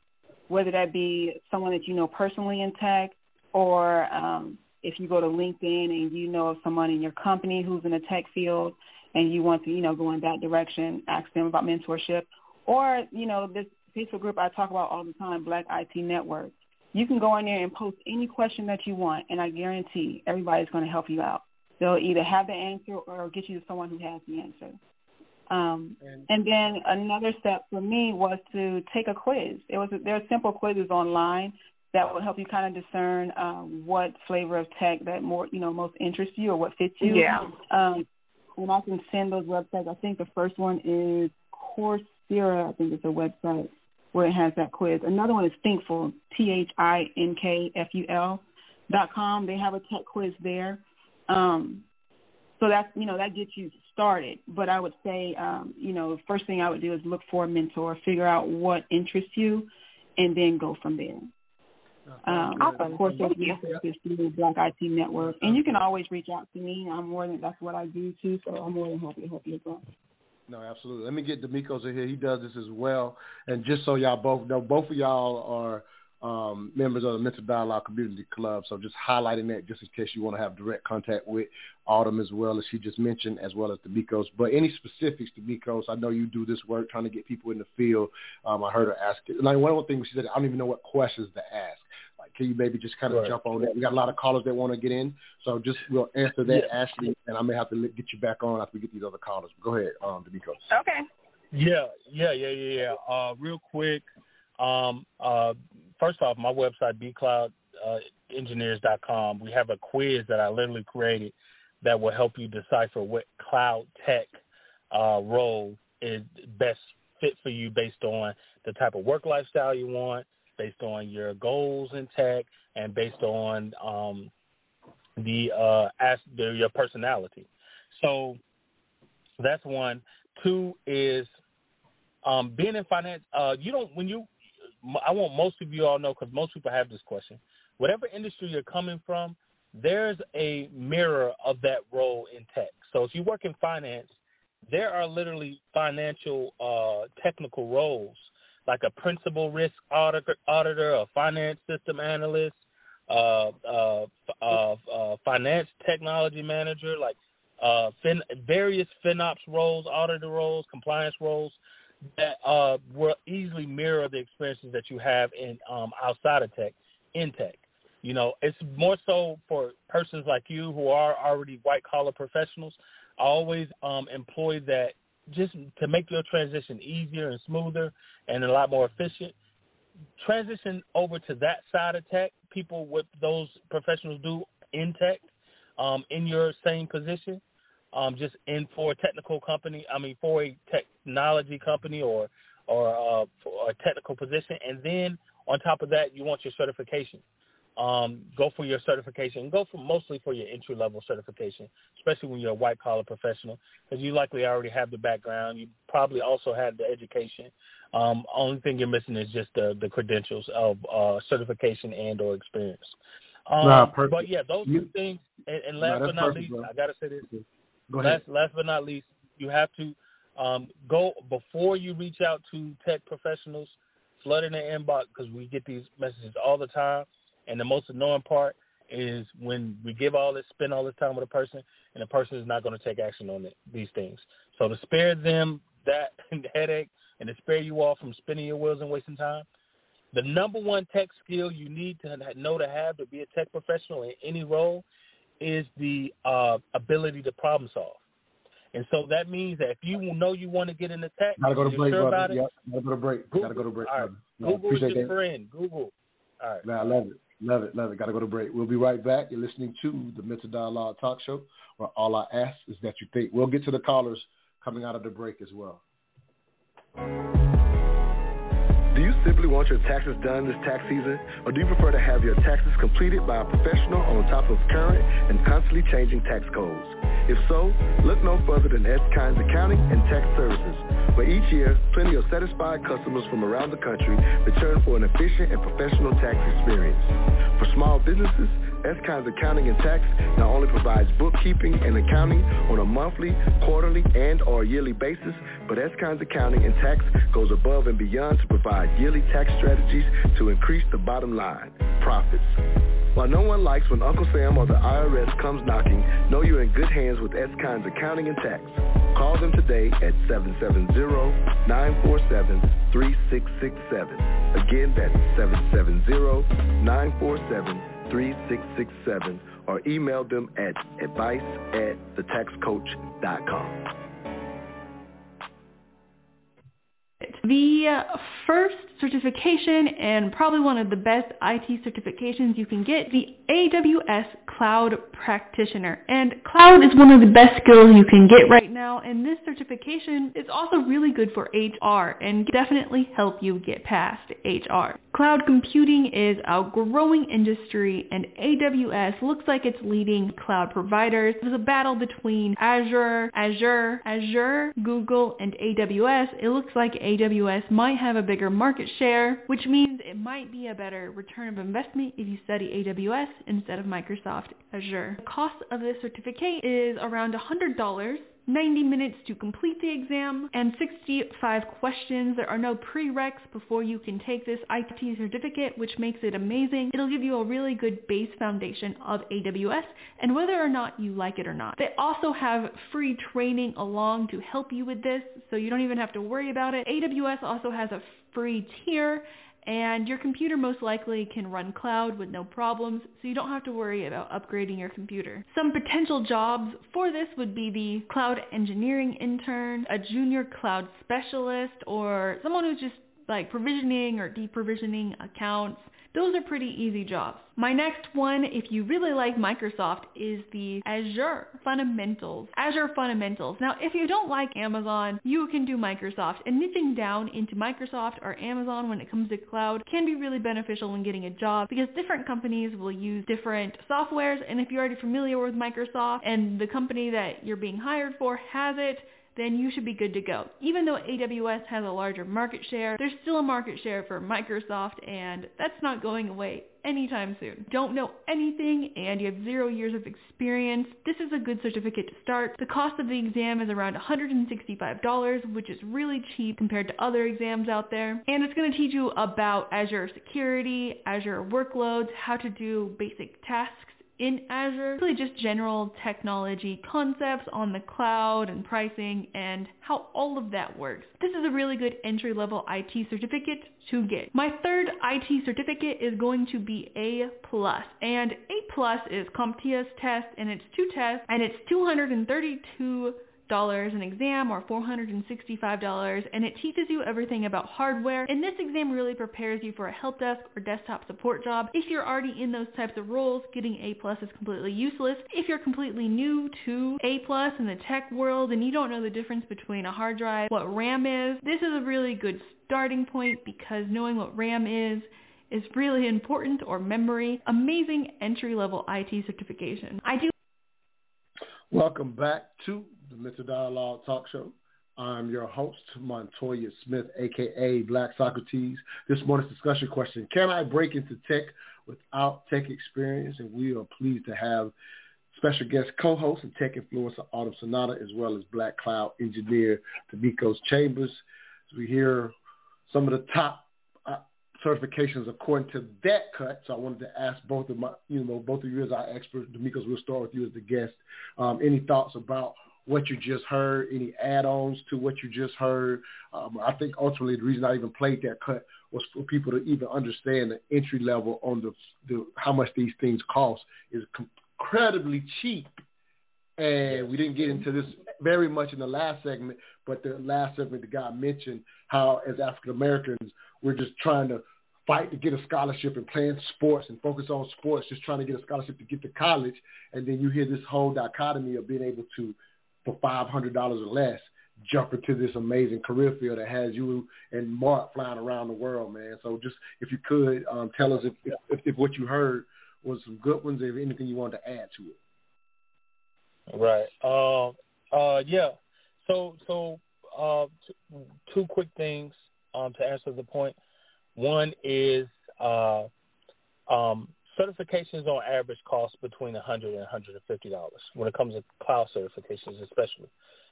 whether that be someone that you know personally in tech, or um, if you go to LinkedIn and you know of someone in your company who's in the tech field and you want to, you know, go in that direction, ask them about mentorship, or you know this Facebook group I talk about all the time, Black IT Network you can go in there and post any question that you want, and I guarantee everybody's going to help you out. They'll either have the answer or get you to someone who has the answer. Um, and, and then another step for me was to take a quiz. It was there are simple quizzes online that will help you kind of discern um, what flavor of tech that more you know most interests you or what fits you. Yeah. Um, and I can send those websites. I think the first one is Coursera. I think it's a website where it has that quiz. Another one is Thinkful, T H I N K F U L dot com. They have a tech quiz there. Um, so that's you know that gets you started. But I would say um, you know the first thing I would do is look for a mentor, figure out what interests you, and then go from there. Um, awesome. Of course, there's resources through Black IT Network, and you can always reach out to me. I'm more than that's what I do too, so I'm more than happy to help you as well. No, absolutely. Let me get D'Amicos in here. He does this as well. And just so y'all both know, both of y'all are um, members of the Mental Dialogue Community Club. So just highlighting that just in case you want to have direct contact with Autumn as well as she just mentioned, as well as D'Amicos. But any specifics, D'Amicos, I know you do this work trying to get people in the field. Um, I heard her ask it. Like one of the things she said, I don't even know what questions to ask. Can you maybe just kind of right. jump on that? We got a lot of callers that want to get in, so just we'll answer that, yeah. Ashley, and I may have to get you back on after we get these other callers. Go ahead, um, D'Amico. Okay. Yeah, yeah, yeah, yeah, yeah. Uh, real quick, um, uh, first off, my website bcloudengineers.com. We have a quiz that I literally created that will help you decipher what cloud tech uh, role is best fit for you based on the type of work lifestyle you want, based on your goals in tech and based on um, the uh, as the, your personality. So that's one. Two is um, being in finance. Uh, you don't when you. I want most of you all know because most people have this question. Whatever industry you're coming from, there's a mirror of that role in tech. So if you work in finance, there are literally financial uh, technical roles like a principal risk auditor, auditor a finance system analyst, uh, uh, uh, uh, finance technology manager, like uh, fin- various FinOps roles, auditor roles, compliance roles that uh, will easily mirror the experiences that you have in um, outside of tech, in tech. You know, it's more so for persons like you who are already white collar professionals. I always um, employ that just to make your transition easier and smoother and a lot more efficient. Transition over to that side of tech. People, what those professionals do in tech, um, in your same position, um, just in for a technical company. I mean, for a technology company or or uh, for a technical position, and then on top of that, you want your certification. Um, go for your certification. Go for mostly for your entry level certification, especially when you're a white collar professional, because you likely already have the background. You probably also have the education. Um, only thing you're missing is just the, the credentials of uh, certification and or experience. Um, nah. But yeah, those you, two things. And, and last nah, but not perfect, least, bro. I gotta say this. Go ahead. Last, last but not least, you have to um, go before you reach out to tech professionals. Flood in their inbox because we get these messages all the time. And the most annoying part is when we give all this, spend all this time with a person, and the person is not going to take action on it, these things. So to spare them that [LAUGHS] headache and to spare you all from spinning your wheels and wasting time, the number one tech skill you need to know to have to be a tech professional in any role is the uh, ability to problem solve. And so that means that if you know you want to get into tech, Gotta go to break, sure brother. Yep. Gotta go to break. Google. Gotta go to break. All right. No, Google is appreciate your that. friend. Google. All right. Man, I love it. Love it. Love it. Got to go to break. We'll be right back. You're listening to the Mental Dialogue Talk Show, where all I ask is that you think. We'll get to the callers coming out of the break as well. Do you simply want your taxes done this tax season, or do you prefer to have your taxes completed by a professional on top of current and constantly changing tax codes? If so, look no further than S. Kynes Accounting and Tax Services, where each year plenty of satisfied customers from around the country return for an efficient and professional tax experience. For small businesses, S. Kynes Accounting and Tax not only provides bookkeeping and accounting on a monthly, quarterly, and or yearly basis, but S. Kynes Accounting and Tax goes above and beyond to provide yearly tax strategies to increase the bottom line, profits. While no one likes when Uncle Sam or the IRS comes knocking, know you're in good hands with S. Kynes Accounting and Tax. Call them today at 770-947-3667. Again, that's 770-947-3667 or email them at advice at thetaxcoach.com. The uh, first certification and probably one of the best IT certifications you can get, the AWS Cloud Practitioner. And cloud is one of the best skills you can get right now, and this certification is also really good for HR and definitely help you get past HR. Cloud computing is a growing industry, and AWS looks like it's leading cloud providers. There's a battle between Azure, Azure, Azure, Google, and AWS. It looks like AWS might have a bigger market share, which means it might be a better return of investment if you study AWS instead of Microsoft Azure. The cost of this certificate is around $100. 90 minutes to complete the exam, and 65 questions. There are no prereqs before you can take this IT certificate, which makes it amazing. It'll give you a really good base foundation of AWS and whether or not you like it or not. They also have free training along to help you with this, so you don't even have to worry about it. AWS also has a free tier and your computer most likely can run cloud with no problems, so you don't have to worry about upgrading your computer. Some potential jobs for this would be the cloud engineering intern, a junior cloud specialist, or someone who's just like provisioning or deprovisioning accounts. Those are pretty easy jobs. My next one, if you really like Microsoft, is the Azure Fundamentals. Azure Fundamentals. Now, if you don't like Amazon, you can do Microsoft. And niching down into Microsoft or Amazon when it comes to cloud can be really beneficial when getting a job because different companies will use different softwares. And if you're already familiar with Microsoft and the company that you're being hired for has it, then you should be good to go. Even though AWS has a larger market share, there's still a market share for Microsoft, and that's not going away anytime soon. Don't know anything and you have zero years of experience, this is a good certificate to start. The cost of the exam is around $165, which is really cheap compared to other exams out there. And it's going to teach you about Azure security, Azure workloads, how to do basic tasks in Azure, really just general technology concepts on the cloud and pricing and how all of that works. This is a really good entry level IT certificate to get. My third IT certificate is going to be A plus, and A plus is CompTIA's test, and it's two tests, and it's 232 dollars an exam or $465 and it teaches you everything about hardware. And this exam really prepares you for a help desk or desktop support job. If you're already in those types of roles getting a plus is completely useless. If you're completely new to a plus in the tech world and you don't know the difference between a hard drive what ram is this is a really good starting point because knowing what ram is is really important or memory. Amazing entry level IT certification. I do Welcome back to the Mental Dialogue Talk Show. I'm your host, Montoya Smith, aka Black Socrates. This morning's discussion question Can I break into tech without tech experience? And we are pleased to have special guest co host and tech influencer Autumn Sonata, as well as Black Cloud engineer D'Amicos Chambers. As we hear some of the top uh, certifications according to that cut. So I wanted to ask both of my, you know, both of you as our experts. D'Amicos, we'll start with you as the guest. Um, any thoughts about what you just heard, any add-ons to what you just heard. Um, I think ultimately the reason I even played that cut was for people to even understand the entry level on the, the how much these things cost is incredibly cheap. And we didn't get into this very much in the last segment, but the last segment the guy mentioned how as African Americans we're just trying to fight to get a scholarship and playing sports and focus on sports, just trying to get a scholarship to get to college. And then you hear this whole dichotomy of being able to for five hundred dollars or less jump into this amazing career field that has you and Mark flying around the world, man. So just if you could um, tell us if, if, if what you heard was some good ones, if anything you wanted to add to it. Right. Um. Uh. Yeah. So so uh. T- two quick things um to answer the point. One is uh um certifications on average cost between 100 and 150 dollars when it comes to cloud certifications, especially.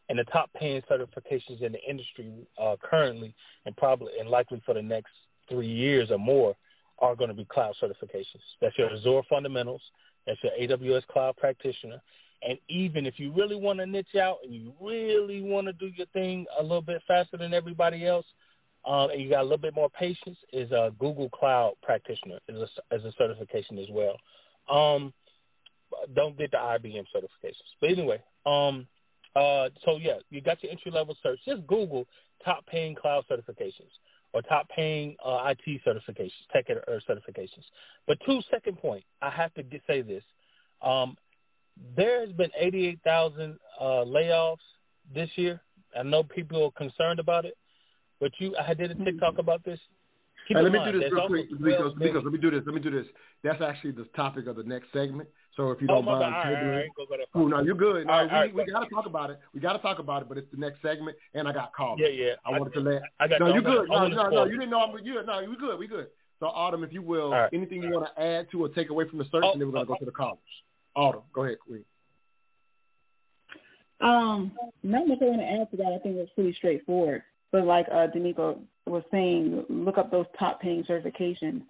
And the top paying certifications in the industry uh, currently, and probably and likely for the next three years or more, are going to be cloud certifications. That's your Azure fundamentals. That's your AWS cloud practitioner. And even if you really want to niche out and you really want to do your thing a little bit faster than everybody else, um, and you got a little bit more patience, is a Google Cloud Practitioner as a, as a certification as well. Um, don't get the IBM certifications, but anyway, um, uh, so yeah, you got your entry level certs. Just Google top paying cloud certifications or top paying uh, IT certifications, tech or certifications. But two, second point, I have to say this: um, there has been 88,000 uh, layoffs this year. I know people are concerned about it. But you, I did a TikTok about this. Hey, let me mind, do this real quick because, because let me do this. Let me do this. That's actually the topic of the next segment. So if you oh, don't mind, all right, all right, oh, no, you're good. No, all right, we, we got to talk about it. We got to talk about it, but it's the next segment, and I got called. Yeah, yeah. I, I wanted to let. I got. No, you're good. No, no, no, you didn't know. I'm. You no, we good. We good. So Autumn, if you will, right. anything you want to add to or take away from the certs, oh, and then we're gonna oh, go to the callers. Autumn, go ahead, Queen. Um, not much I want to add to that. I think it's pretty straightforward. But like uh, D'Amico was saying, look up those top paying certifications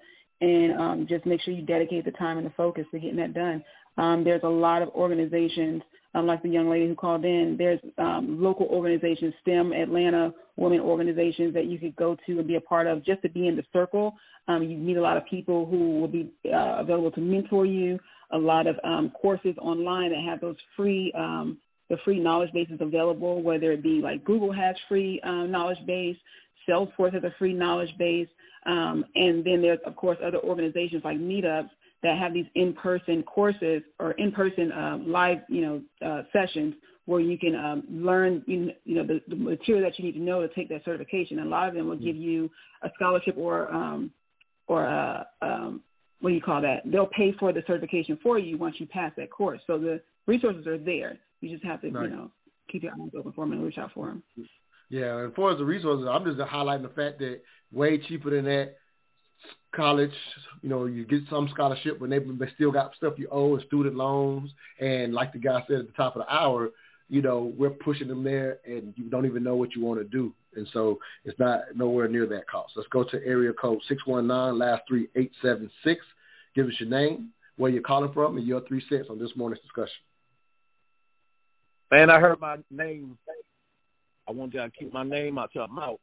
and um, just make sure you dedicate the time and the focus to getting that done. Um, there's a lot of organizations, um, like the young lady who called in. There's um, local organizations, STEM Atlanta women organizations that you could go to and be a part of just to be in the circle. Um, you meet a lot of people who will be uh, available to mentor you. A lot of um, courses online that have those free the free knowledge bases available, whether it be like Google has free um, knowledge base, Salesforce has a free knowledge base, um, and then there's of course other organizations like Meetups that have these in-person courses or in-person um, live, you know, uh, sessions where you can um, learn, you know, the, the, material that you need to know to take that certification. And a lot of them will give you a scholarship or um, or a, um, what do you call that? They'll pay for the certification for you once you pass that course. So the resources are there. You just have to, right. you know, keep your eyes open for them and reach out for them. Yeah, and as far as the resources, I'm just highlighting the fact that way cheaper than that college, you know, you get some scholarship, but they, they still got stuff you owe and student loans. And like the guy said at the top of the hour, you know, we're pushing them there and you don't even know what you want to do. And so it's not nowhere near that cost. Let's go to area code 619, last three eight seven six. Give us your name, where you're calling from, and your three cents on this morning's discussion. Man, I heard my name. I want y'all to keep my name out your mouth.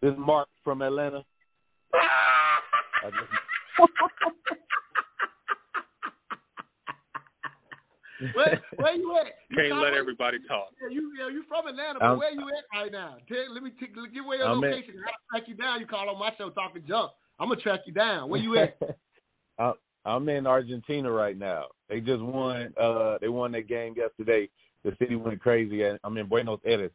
This is Mark from Atlanta. [LAUGHS] where, where you at? You Can't let everybody talk. Yeah, you yeah, you from Atlanta, but I'm- where you at right now? Tell, let me t- give away your I'm in- location. I'll track you down. You call on my show talking junk. I'm gonna track you down. Where you at? [LAUGHS] I- I'm in Argentina right now. They just won. Uh, they won that game yesterday. The city went crazy. and I'm in Buenos Aires.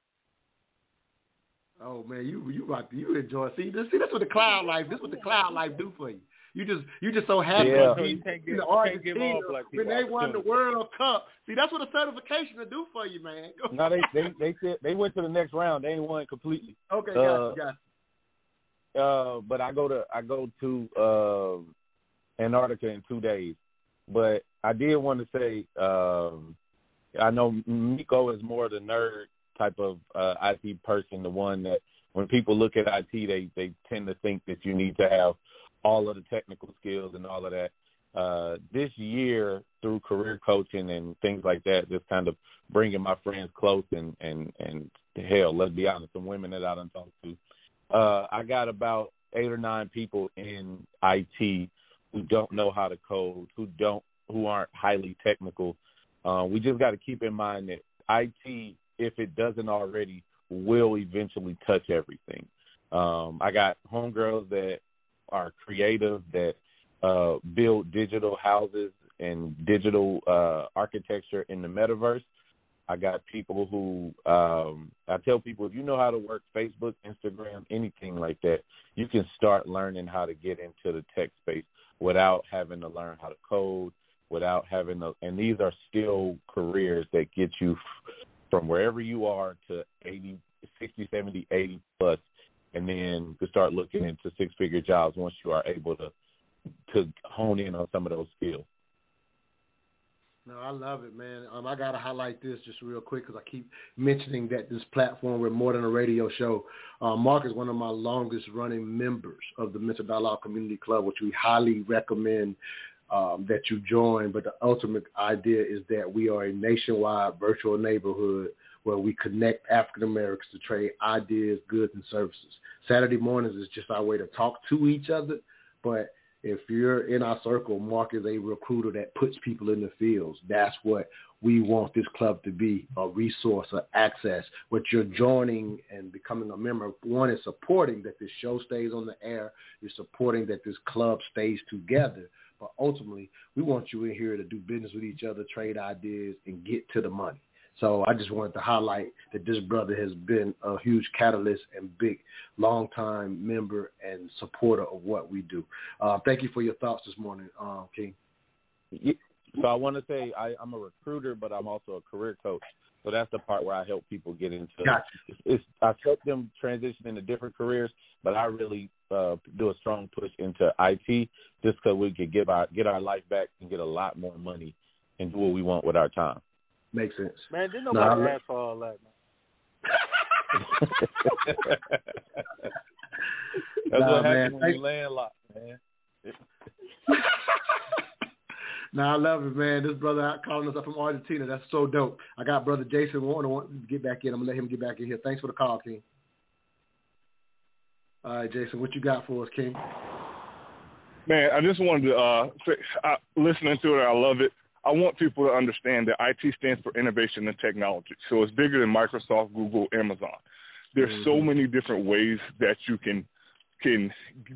oh man, you you rock. You enjoy. See, this, see, that's what the cloud life. This is what the cloud life do for you. You just you just so happy Yeah. to be You can't give- in you can't give Argentina all black when they won the. World Cup. See, that's what a certification will do for you, man. Go- [LAUGHS] No, they they they said they went to the next round. They ain't won completely. Okay, Uh, got you, got you. Uh, but I go to I go to um, Antarctica in two days. But I did want to say um, I know Miko is more the nerd type of uh, IT person, the one that when people look at IT, they they tend to think that you need to have all of the technical skills and all of that. Uh, this year, through career coaching and things like that, just kind of bringing my friends close and and and hell, let's be honest, some women that I don't talk to. Uh, I got about eight or nine people in IT who don't know how to code, who don't, who aren't highly technical. Uh, we just got to keep in mind that IT, if it doesn't already, will eventually touch everything. Um, I got homegirls that are creative that uh, build digital houses and digital uh, architecture in the metaverse. I got people who um, I tell people if you know how to work Facebook, Instagram, anything like that, you can start learning how to get into the tech space without having to learn how to code, without having to. And these are still careers that get you from wherever you are to 80, 60, 70, 80 plus, and then to start looking into six figure jobs once you are able to to hone in on some of those skills. No, I love it, man. Um, I gotta highlight this just real quick because I keep mentioning that this platform we're more than a radio show. Uh, Mark is one of my longest running members of the Mental Dialogue Community Club, which we highly recommend um, that you join. But the ultimate idea is that we are a nationwide virtual neighborhood where we connect African Americans to trade ideas, goods, and services. Saturday mornings is just our way to talk to each other, but if you're in our circle, Mark is a recruiter that puts people in the fields. That's what we want this club to be a resource, a access. What you're joining and becoming a member, of, one is supporting that this show stays on the air. You're supporting that this club stays together. But ultimately, we want you in here to do business with each other, trade ideas, and get to the money. So I just wanted to highlight that this brother has been a huge catalyst and big, long-time member and supporter of what we do. Uh, thank you for your thoughts this morning, um, King. So I want to say I, I'm a recruiter, but I'm also a career coach. So that's the part where I help people get into. Gotcha. It's, it's I help them transition into different careers, but I really uh, do a strong push into IT just because we can give our get our life back and get a lot more money and do what we want with our time. Makes sense. Man, didn't nobody I- ask for all that, [LAUGHS] That's Nah, what man. happens when Thank- you landlocked, man. [LAUGHS] Nah, I love it, man. This brother out calling us up from Argentina. That's so dope. I got brother Jason Warner wanting to get back in. I'm gonna let him get back in here. Thanks for the call, King. All right, Jason, what you got for us, King? Man, I just wanted to uh, say, uh, listening to it, I love it. I want people to understand that IT stands for innovation and technology. So it's bigger than Microsoft, Google, Amazon. There's so many different ways that you can can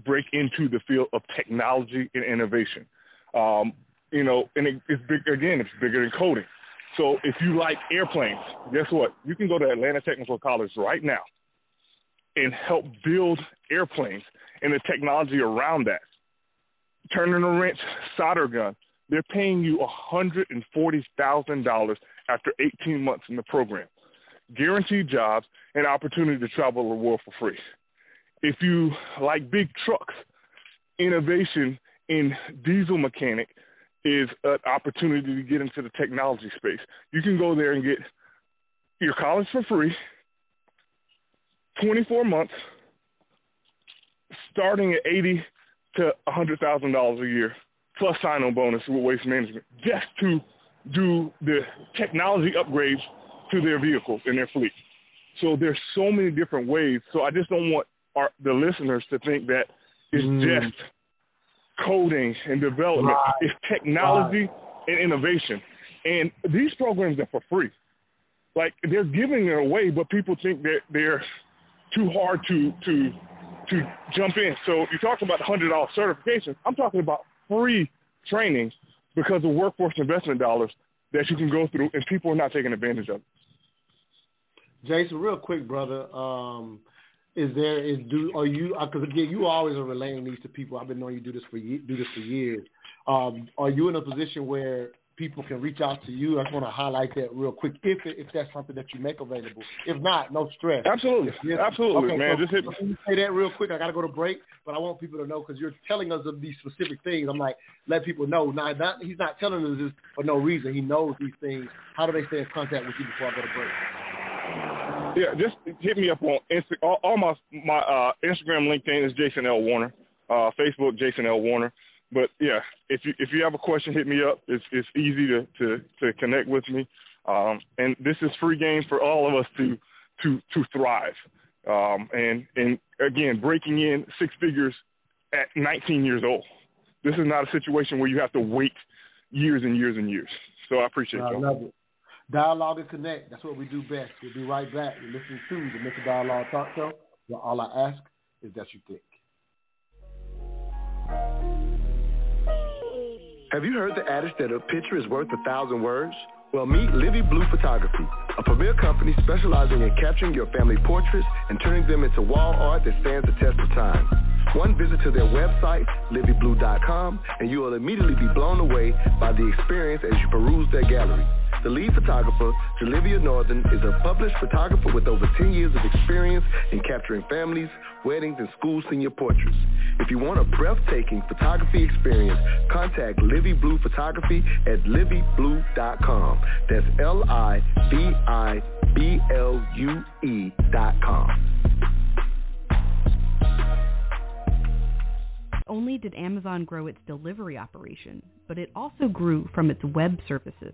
break into the field of technology and innovation. Um, you know, and it, it's big again. It's bigger than coding. So if you like airplanes, guess what? You can go to Atlanta Technical College right now and help build airplanes and the technology around that. Turning a wrench, solder gun. They're paying you $140,000 after 18 months in the program. Guaranteed jobs and opportunity to travel the world for free. If you like big trucks, innovation in diesel mechanic is an opportunity to get into the technology space. You can go there and get your college for free, 24 months, starting at 80 to $100,000 a year plus sign-on bonus with Waste Management just to do the technology upgrades to their vehicles and their fleet. So there's so many different ways. So I just don't want our, the listeners to think that it's mm. just coding and development. Right. It's technology right. and innovation. And these programs are for free. Like they're giving it away, but people think that they're too hard to to to jump in. So you talk about hundred dollar certifications. I'm talking about free training because of workforce investment dollars that you can go through, and people are not taking advantage of. Jason, real quick, brother. Um, is there is do are you because uh, again you always are relaying these to people. I've been knowing you do this for do this for years. Um, are you in a position where people can reach out to you. I just want to highlight that real quick, if if that's something that you make available. If not, no stress. Absolutely, absolutely, okay, man. So, just hit. Let me say that real quick. I got to go to break, but I want people to know because you're telling us of these specific things. I'm like, let people know. Now, not, he's not telling us this for no reason. He knows these things. How do they stay in contact with you before I go to break? Yeah, just hit me up on Insta. All, all my my uh, Instagram, LinkedIn is Jason L Warner. Uh, Facebook, Jason L Warner but yeah, if you if you have a question, hit me up. It's it's easy to to, to connect with me. Um, and this is free game for all of us to to to thrive. Um, and and again, breaking in six figures at 19 years old. This is not a situation where you have to wait years and years and years. So I appreciate I love it. Dialogue and connect. That's what we do best. We'll be right back. You're listening to the Mental Dialogue Talk Show. Well, all I ask is that you think. Have you heard the adage that a picture is worth a thousand words? Well, meet Livi Blue Photography, a premier company specializing in capturing your family portraits and turning them into wall art that stands the test of time. One visit to their website, liviblue.com, and you will immediately be blown away by the experience as you peruse their gallery. The lead photographer, Jalivia Northern, is a published photographer with over 10 years of experience in capturing families, weddings, and school senior portraits. If you want a breathtaking photography experience, contact Livi Blue Photography at liviblue.com. That's L I V I B L U E.com. only did Amazon grow its delivery operation, but it also grew from its web services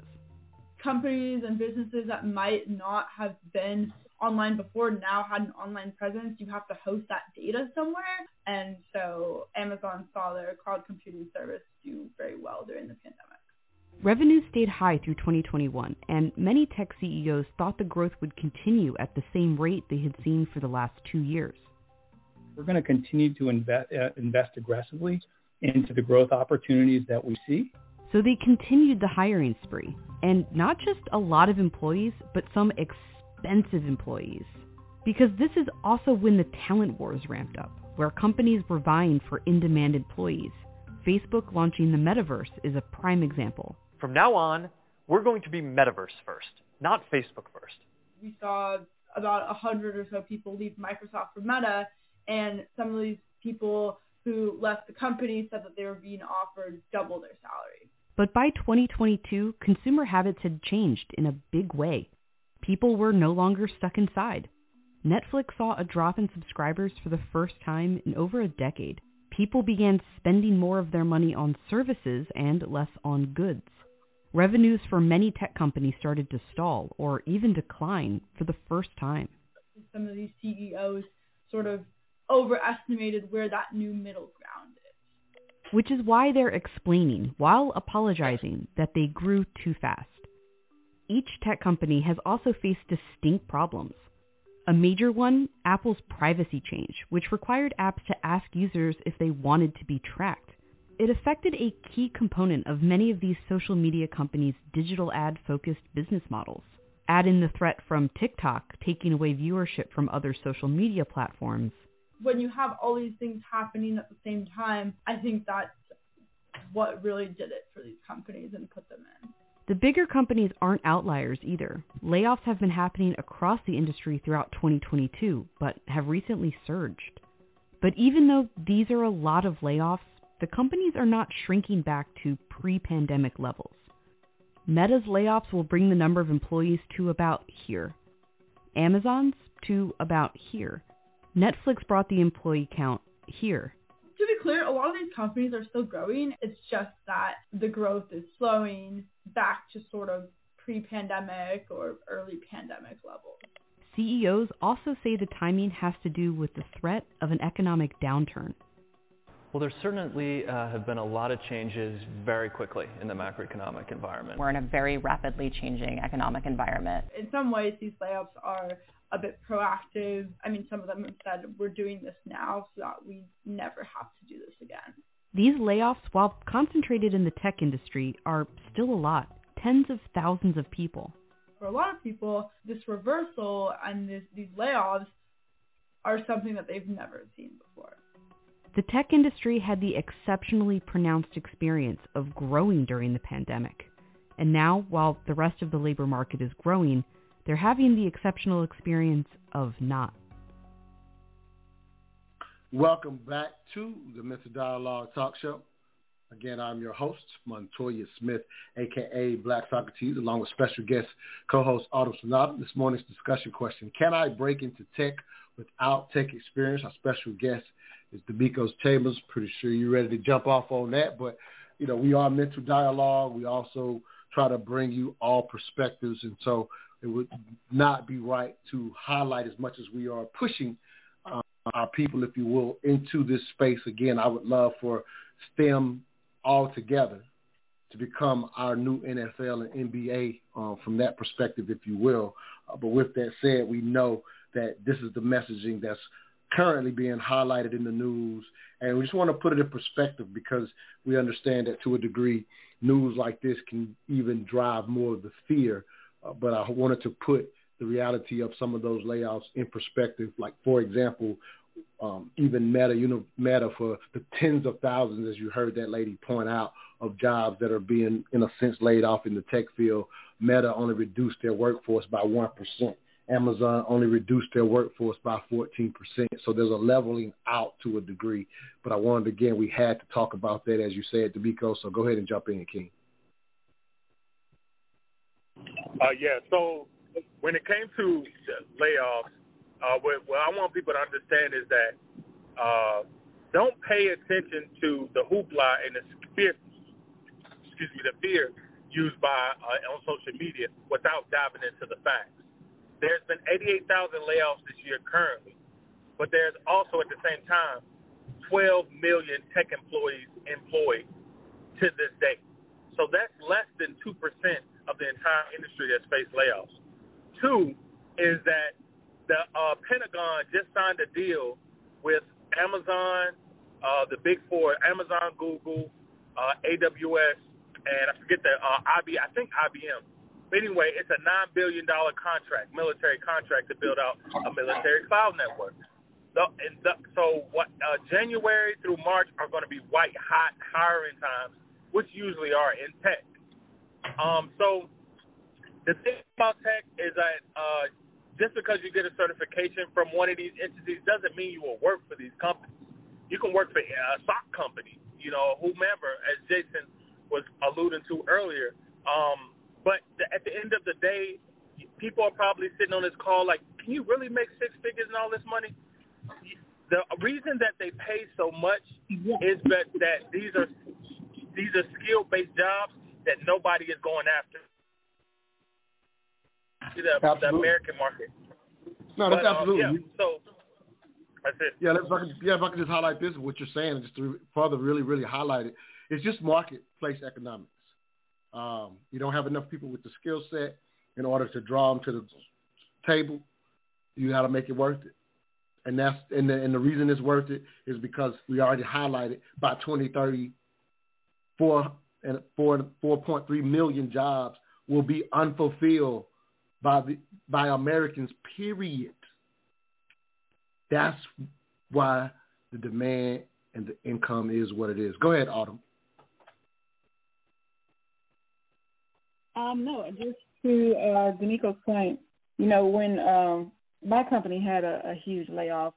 companies and businesses that might not have been online before now had an online presence, you have to host that data somewhere. And so Amazon saw their cloud computing service do very well during the pandemic. Revenue stayed high through 2021, and many tech CEOs thought the growth would continue at the same rate they had seen for the last two years. We're going to continue to invest, uh, invest aggressively into the growth opportunities that we see. So they continued the hiring spree, and not just a lot of employees, but some expensive employees. Because this is also when the talent wars ramped up, where companies were vying for in demand employees. Facebook launching the metaverse is a prime example. From now on, we're going to be metaverse first, not Facebook first. We saw about 100 or so people leave Microsoft for Meta, and some of these people who left the company said that they were being offered double their salary. But by 2022, consumer habits had changed in a big way. People were no longer stuck inside. Netflix saw a drop in subscribers for the first time in over a decade. People began spending more of their money on services and less on goods. Revenues for many tech companies started to stall or even decline for the first time. Some of these CEOs sort of overestimated where that new middle ground which is why they're explaining, while apologizing, that they grew too fast. Each tech company has also faced distinct problems. A major one, Apple's privacy change, which required apps to ask users if they wanted to be tracked. It affected a key component of many of these social media companies' digital ad focused business models. Add in the threat from TikTok taking away viewership from other social media platforms, when you have all these things happening at the same time, I think that's what really did it for these companies and put them in. The bigger companies aren't outliers either. Layoffs have been happening across the industry throughout 2022, but have recently surged. But even though these are a lot of layoffs, the companies are not shrinking back to pre pandemic levels. Meta's layoffs will bring the number of employees to about here, Amazon's to about here Netflix brought the employee count here. To be clear, a lot of these companies are still growing. It's just that the growth is slowing back to sort of pre-pandemic or early pandemic levels. CEOs also say the timing has to do with the threat of an economic downturn. Well, there certainly uh, have been a lot of changes very quickly in the macroeconomic environment. We're in a very rapidly changing economic environment. In some ways, these layoffs are a bit proactive. I mean, some of them have said we're doing this now so that we never have to do this again. These layoffs, while concentrated in the tech industry, are still a lot tens of thousands of people. For a lot of people, this reversal and this, these layoffs are something that they've never seen before. The tech industry had the exceptionally pronounced experience of growing during the pandemic. And now, while the rest of the labor market is growing, they're having the exceptional experience of not. Welcome back to the Mental Dialogue Talk Show. Again, I'm your host, Montoya Smith, aka Black Socrates, along with special guest co-host Autumn Sonata. This morning's discussion question: Can I break into tech without tech experience? Our special guest is D'Amicos Chambers. Pretty sure you're ready to jump off on that, but you know we are mental dialogue. We also try to bring you all perspectives, and so it would not be right to highlight as much as we are pushing uh, our people, if you will, into this space. Again, I would love for STEM all together to become our new NFL and NBA uh, from that perspective, if you will. Uh, but with that said, we know that this is the messaging that's currently being highlighted in the news. And we just want to put it in perspective because we understand that to a degree, news like this can even drive more of the fear. Uh, but I wanted to put the reality of some of those layoffs in perspective. Like, for example, um, even Meta, you know, Meta for the tens of thousands, as you heard that lady point out, of jobs that are being, in a sense, laid off in the tech field. Meta only reduced their workforce by 1%. Amazon only reduced their workforce by 14%. So there's a leveling out to a degree. But I wanted, again, we had to talk about that, as you said, D'Amico. So go ahead and jump in, King. Uh, yeah, so when it came to layoffs, uh, what, what I want people to understand is that uh, don't pay attention to the hoopla and the fear, excuse me, the fear used by uh, on social media without diving into the facts. There's been 88,000 layoffs this year currently, but there's also at the same time 12 million tech employees employed to this day. So that's less than 2% of the entire industry that's faced layoffs. Two is that the uh, Pentagon just signed a deal with Amazon, uh, the big four, Amazon, Google, uh, AWS, and I forget the uh, IB, I think IBM. But anyway, it's a nine billion dollar contract, military contract to build out a military cloud network. So, and the, so what? Uh, January through March are going to be white hot hiring times, which usually are in tech. Um, so the thing about tech is that uh, just because you get a certification from one of these entities doesn't mean you will work for these companies. You can work for a stock company, you know, whomever, as Jason was alluding to earlier. Um, but the, at the end of the day, people are probably sitting on this call like, can you really make six figures and all this money? The reason that they pay so much is that, that these are these are skill based jobs that nobody is going after the, the American market. No, that's but, um, absolutely. yeah, so that's it. Yeah, if I can, yeah, if I can just highlight this, what you're saying, just to further really, really highlight it, it's just marketplace economics. Um, you don't have enough people with the skill set in order to draw them to the table. You got to make it worth it, and that's and the, and the reason it's worth it is because we already highlighted by 2030, four and four 4.3 million jobs will be unfulfilled by the by Americans. Period. That's why the demand and the income is what it is. Go ahead, Autumn. Um, no, just to uh, D'Amico's point, you know, when um, my company had a, a huge layoff,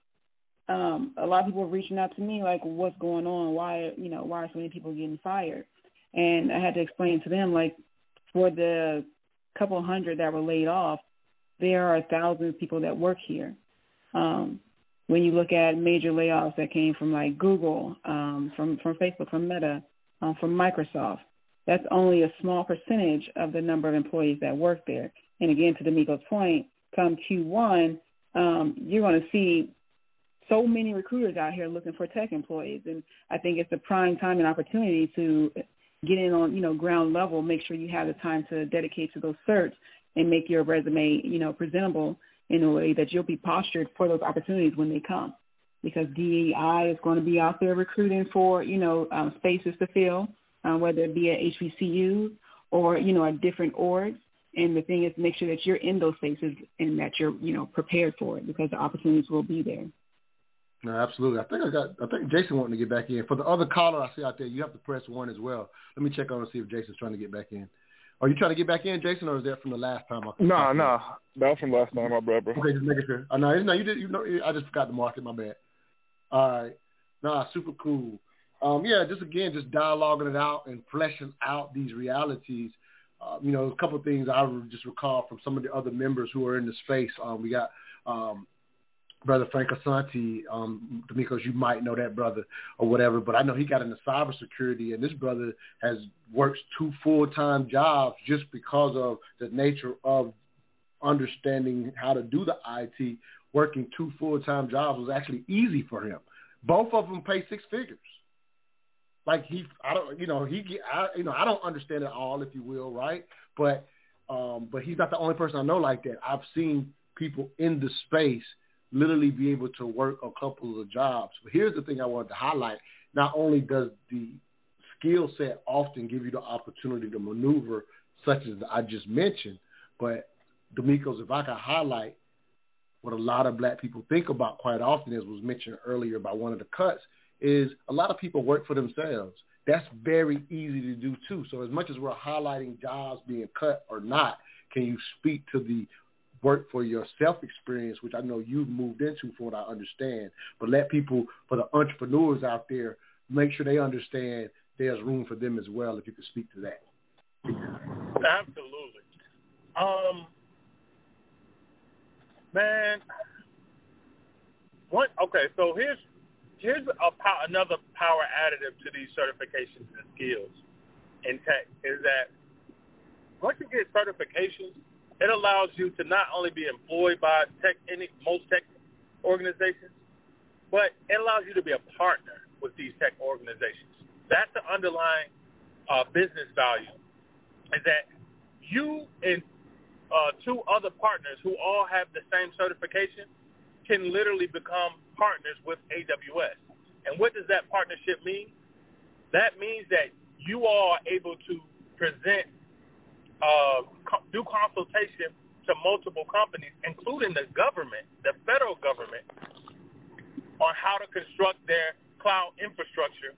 um, a lot of people were reaching out to me like, "What's going on? Why, you know, why are so many people getting fired?" And I had to explain to them like, for the couple hundred that were laid off, there are thousands of people that work here. Um, when you look at major layoffs that came from like Google, um, from from Facebook, from Meta, um, from Microsoft, that's only a small percentage of the number of employees that work there. And again, to D'Amico's point, come Q1, um, you're going to see so many recruiters out here looking for tech employees, and I think it's a prime time and opportunity to get in on you know ground level. Make sure you have the time to dedicate to those certs and make your resume you know presentable in a way that you'll be postured for those opportunities when they come. Because DEI is going to be out there recruiting for you know um, spaces to fill, uh, whether it be at HBCUs or you know at different orgs. And the thing is, make sure that you're in those spaces and that you're you know prepared for it because the opportunities will be there. No, absolutely. I think I got. I think Jason wanting to get back in. For the other caller I see out there, you have to press one as well. Let me check on and see if Jason's trying to get back in. Are you trying to get back in, Jason, or is that from the last time? I no, no, that was from last time, my brother. Okay, just making sure. Uh, no, no, you did. You know, I just forgot to mark it. My bad. All right. Nah, super cool. Um, yeah, just again, just dialoguing it out and fleshing out these realities. Um, you know, a couple of things I just recall from some of the other members who are in the space. Um, we got um, brother Frank Asante, um, you might know that brother or whatever, but I know he got into cybersecurity, and this brother has worked two full time jobs just because of the nature of understanding how to do the IT. Working two full time jobs was actually easy for him. Both of them pay six figures. Like he, I don't, you know, he, I, you know, I don't understand it all, if you will, right? But, um, but he's not the only person I know like that. I've seen people in the space literally be able to work a couple of jobs. But here's the thing I wanted to highlight. Not only does the skill set often give you the opportunity to maneuver, such as I just mentioned, but D'Amico's, if I could highlight what a lot of black people think about quite often, as was mentioned earlier by one of the cuts, is a lot of people work for themselves. That's very easy to do too. So as much as we're highlighting jobs being cut or not, can you speak to the work for your self experience, which I know you've moved into from what I understand, but let people, for the entrepreneurs out there, make sure they understand there's room for them as well, if you could speak to that. Absolutely. Um, man, what? Okay, so here's here's a another power additive to these certifications and skills in tech is that once you get certifications, it allows you to not only be employed by tech any most tech organizations, but it allows you to be a partner with these tech organizations. That's the underlying uh, business value, is that you and uh, two other partners who all have the same certification can literally become partners with AWS. And what does that partnership mean? That means that you all are able to present uh, do consultation to multiple companies, including the government, the federal government, on how to construct their cloud infrastructure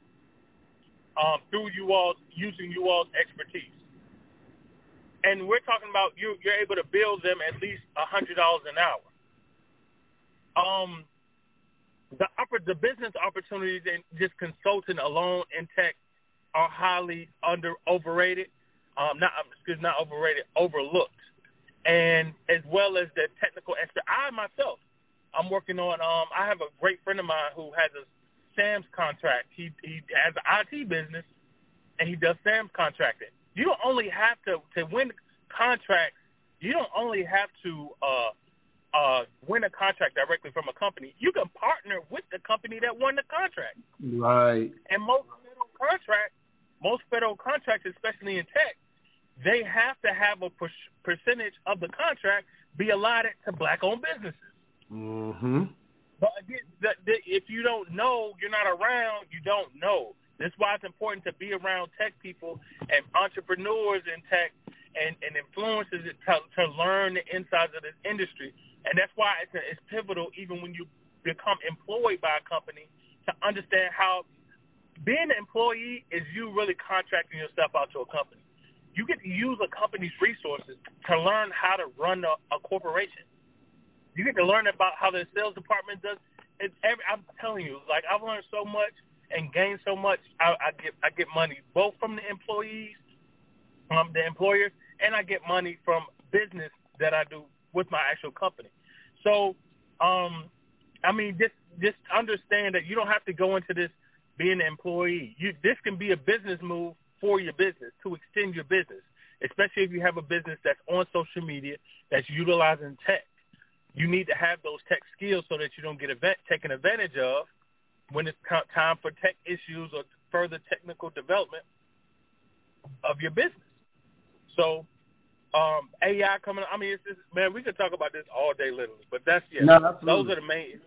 um, through you all using you all's expertise. And we're talking about you you're able to bill them at least a hundred dollars an hour. Um, the upper the business opportunities and just consulting alone in tech are highly under overrated um, not excuse not overrated, overlooked, and as well as the technical expert. I myself, I'm working on. Um, I have a great friend of mine who has a SAMS contract. He he has an IT business, and he does SAMS contracting. You don't only have to to win contracts. You don't only have to uh, uh, win a contract directly from a company. You can partner with the company that won the contract. Right. And most federal contracts, most federal contracts, especially in tech, they have to have a per- percentage of the contract be allotted to black-owned businesses. Mm-hmm. But again, the, the, if you don't know, you're not around. You don't know. That's why it's important to be around tech people and entrepreneurs in tech and, and influencers to, to learn the insides of this industry. And that's why it's, it's pivotal, even when you become employed by a company, to understand how being an employee is you really contracting yourself out to a company you get to use a company's resources to learn how to run a, a corporation. You get to learn about how the sales department does. It's every, I'm telling you, like I've learned so much and gained so much. I, I get I get money both from the employees, from the employers, and I get money from business that I do with my actual company. So, um, I mean, just just understand that you don't have to go into this being an employee. You this can be a business move for your business to extend your business, especially if you have a business that's on social media that's utilizing tech. You need to have those tech skills so that you don't get event, taken advantage of when it's time for tech issues or further technical development of your business. So um, AI coming. I mean, it's just, man, we could talk about this all day, literally. But that's yeah. No, those are the main.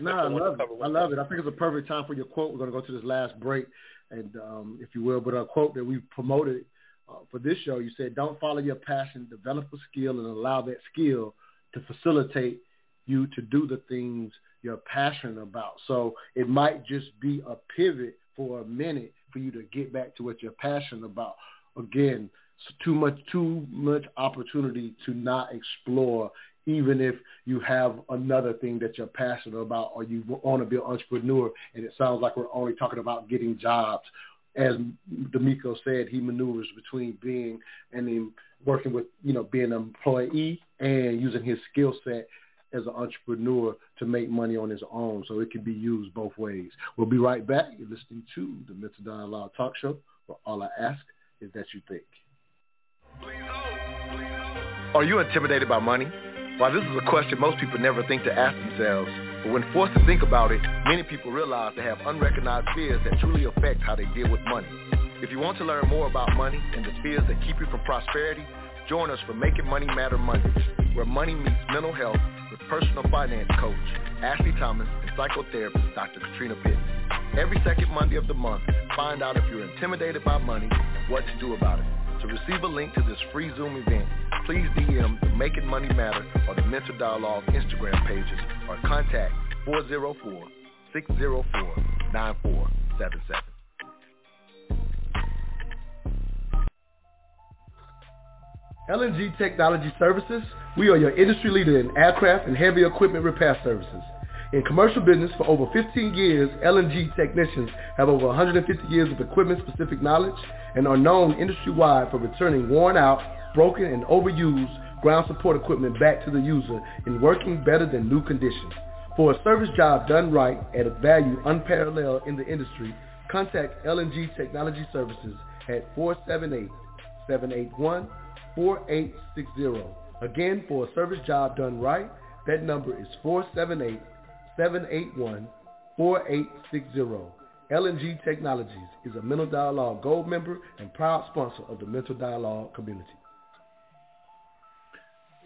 No, I love it. I love it. I think it's a perfect time for your quote. We're going to go to this last break, and um, if you will, but a quote that we promoted uh, for this show. You said, "Don't follow your passion. Develop a skill and allow that skill to facilitate you to do the things you're passionate about." So it might just be a pivot for a minute for you to get back to what you're passionate about. Again, too much too much opportunity to not explore even if you have another thing that you're passionate about or you want to be an entrepreneur. And it sounds like we're only talking about getting jobs. As D'Amico said he maneuvers between being and working with you know being an employee and using his skill set as an entrepreneur to make money on his own. So it can be used both ways. We'll be right back. You're listening to the mental dialogue talk show. Where all i ask is that you think are you intimidated by money? While this is a question most people never think to ask themselves, but when forced to think about it, many people realize they have unrecognized fears that truly affect how they deal with money. If you want to learn more about money and the fears that keep you from prosperity, join us for Making Money Matter Mondays, where money meets mental health with personal finance coach Ashley Thomas and psychotherapist Dr. Katrina Pittman. Every second Monday of the month, find out if you're intimidated by money and what to do about it. To receive a link to this free Zoom event, please DM the Making Money Matter or the Mental Dialogue Instagram pages or contact 404 604 9477. LNG Technology Services, we are your industry leader in aircraft and heavy equipment repair services. In commercial business for over 15 years, LNG technicians have over 150 years of equipment specific knowledge and are known industry wide for returning worn out, broken, and overused ground support equipment back to the user in working better than new conditions. For a service job done right at a value unparalleled in the industry, contact LNG Technology Services at 478 781 4860. Again, for a service job done right, that number is 478 781 4860. LNG Technologies is a Mental Dialogue Gold member and proud sponsor of the Mental Dialogue community.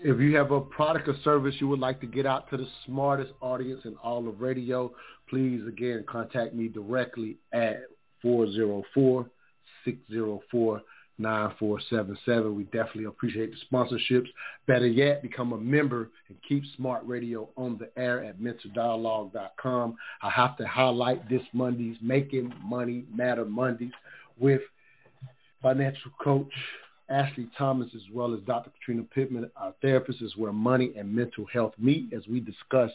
If you have a product or service you would like to get out to the smartest audience in all of radio, please again contact me directly at 404 604 9477. We definitely appreciate the sponsorships. Better yet, become a member and keep Smart Radio on the air at mentaldialogue.com. I have to highlight this Monday's Making Money Matter Mondays with financial coach Ashley Thomas as well as Dr. Katrina Pittman, our therapist, is where money and mental health meet as we discuss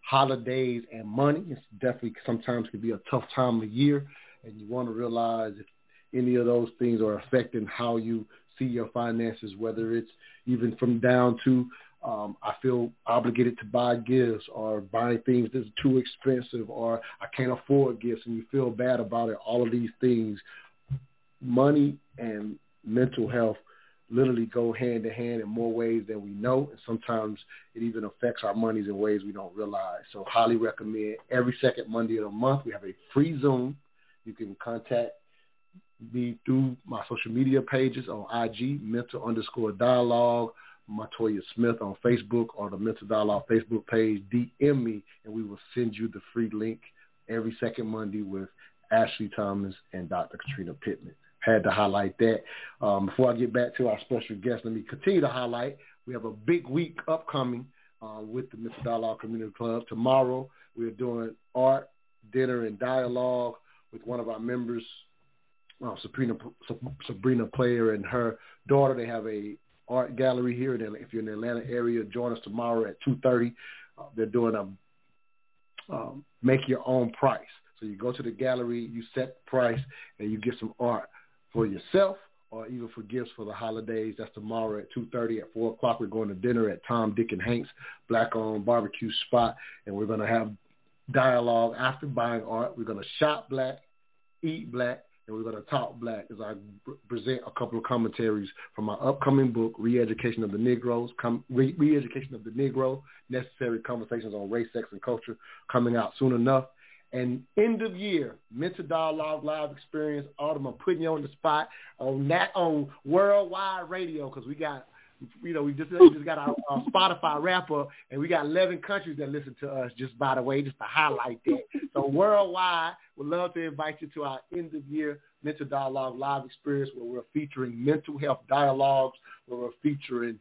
holidays and money. It's definitely sometimes can be a tough time of year, and you want to realize if any of those things are affecting how you see your finances, whether it's even from down to um, I feel obligated to buy gifts or buying things that's too expensive or I can't afford gifts and you feel bad about it. All of these things, money and mental health literally go hand in hand in more ways than we know. And sometimes it even affects our monies in ways we don't realize. So highly recommend every second Monday of the month. We have a free Zoom. You can contact me through my social media pages on IG, mental underscore dialogue, Montoya Smith on Facebook or the Mental Dialogue Facebook page. DM me and we will send you the free link every second Monday with Ashley Thomas and Dr. Katrina Pittman. Had to highlight that. Um, before I get back to our special guest, let me continue to highlight. We have a big week upcoming uh, with the Mental Dialogue Community Club. Tomorrow, we're doing art, dinner, and dialogue with one of our members, uh, Sabrina Sabrina Player and her daughter. They have a art gallery here. And If you're in the Atlanta area, join us tomorrow at two thirty. Uh, they're doing a um, make your own price. So you go to the gallery, you set price, and you get some art for yourself or even for gifts for the holidays. That's tomorrow at 2.30. At 4 o'clock, we're going to dinner at Tom, Dick, and Hank's Black-owned barbecue spot, and we're going to have dialogue after buying art. We're going to shop black, eat black, and we're going to talk black as I present a couple of commentaries from my upcoming book, Re-Education of the Negroes, Com- Re- Re-Education of the Negro, Necessary Conversations on Race, Sex, and Culture, coming out soon enough. And end of year, mental dialogue live experience. Autumn, I'm putting you on the spot on that on worldwide radio because we got you know, we just we just got our, our Spotify wrap up, and we got 11 countries that listen to us. Just by the way, just to highlight that. So worldwide, we'd love to invite you to our end of year mental dialogue live experience, where we're featuring mental health dialogues, where we're featuring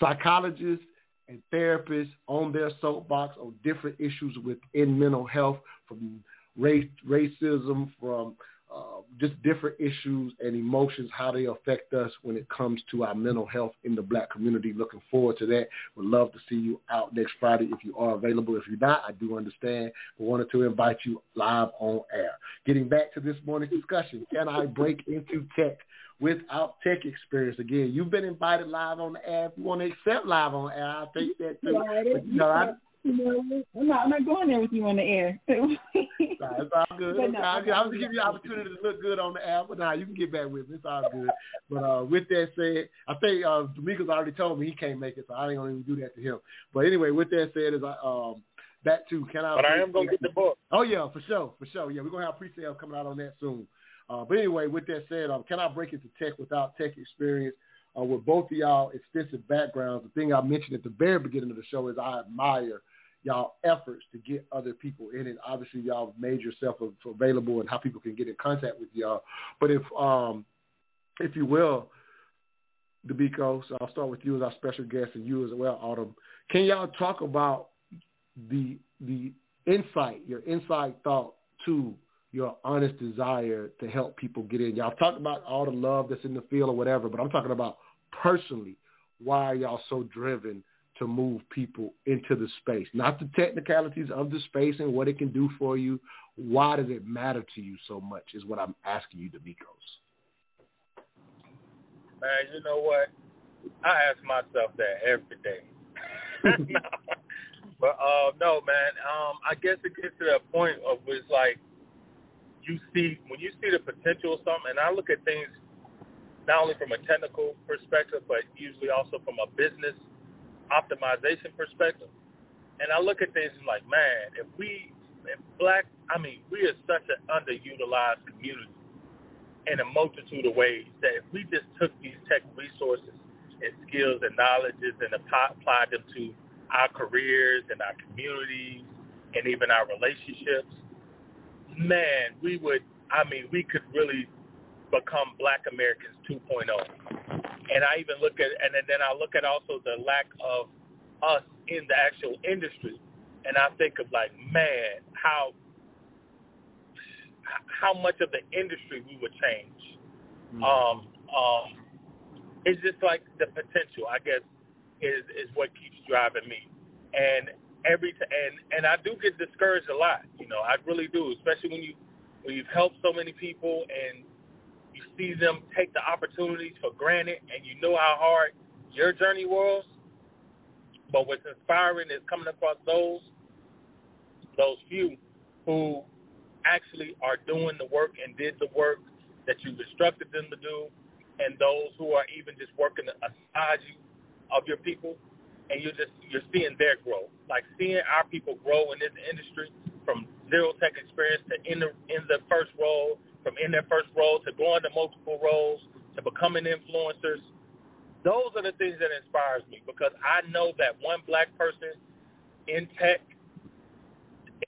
psychologists and therapists on their soapbox on different issues within mental health, from race, racism, from uh, just different issues and emotions, how they affect us when it comes to our mental health in the black community. Looking forward to that. Would love to see you out next Friday if you are available. If you're not, I do understand. We wanted to invite you live on air. Getting back to this morning's discussion, can I break into tech? Without tech experience, again, you've been invited live on the air. If you want to accept live on air, I'll take that too. But, you know, I, you know, I'm not, I'm not going there with you on the air. [LAUGHS] nah, it's all good. But no, I, I was giving you an opportunity to look good on the air, but now nah, you can get back with me. It's all good. But uh, with that said, I think uh, D'Amico's already told me he can't make it, so I ain't gonna even do that to him. But anyway, with that said, is I um back to can I? But I am gonna get the book. Oh yeah, for sure, for sure. Yeah, we're gonna have pre-sale coming out on that soon. Uh, but anyway, with that said, um, can I break into tech without tech experience? Uh, with both of y'all extensive backgrounds, the thing I mentioned at the very beginning of the show is I admire y'all efforts to get other people in it. Obviously, y'all made yourself available and how people can get in contact with y'all. But if um, if you will, D'Amico, so I'll start with you as our special guest and you as well, Autumn. Can y'all talk about the the insight, your inside thought to your honest desire to help people get in? Y'all talk about all the love that's in the field or whatever, but I'm talking about personally, why are y'all so driven to move people into the space, not the technicalities of the space and what it can do for you. Why does it matter to you so much? Is what I'm asking you, D'Amicos. Man, you know what? I ask myself that every day. [LAUGHS] but uh, no, man. Um, I guess it gets to that point of it's like you see when you see the potential of something, and I look at things not only from a technical perspective, but usually also from a business optimization perspective. And I look at things and like, man, if we, if black, I mean, we are such an underutilized community in a multitude of ways that if we just took these tech resources and skills and knowledges and applied them to our careers and our communities and even our relationships, man, we would, I mean, we could really become black Americans 2.0 and I even look at and then I look at also the lack of us in the actual industry, and I think of like, man, how how much of the industry we would change. Mm-hmm. Um, um, it's just like the potential, I guess, is is what keeps driving me, and every t- and and I do get discouraged a lot. You know, I really do, especially when you when you've helped so many people and see them take the opportunities for granted, and you know how hard your journey was. But what's inspiring is coming across those those few who actually are doing the work and did the work that you've instructed them to do, and those who are even just working aside you of your people, and you're just you're seeing their growth, like seeing our people grow in this industry from zero tech experience to in the in the first role from in their first role to going to multiple roles to becoming influencers. Those are the things that inspires me because I know that one black person in tech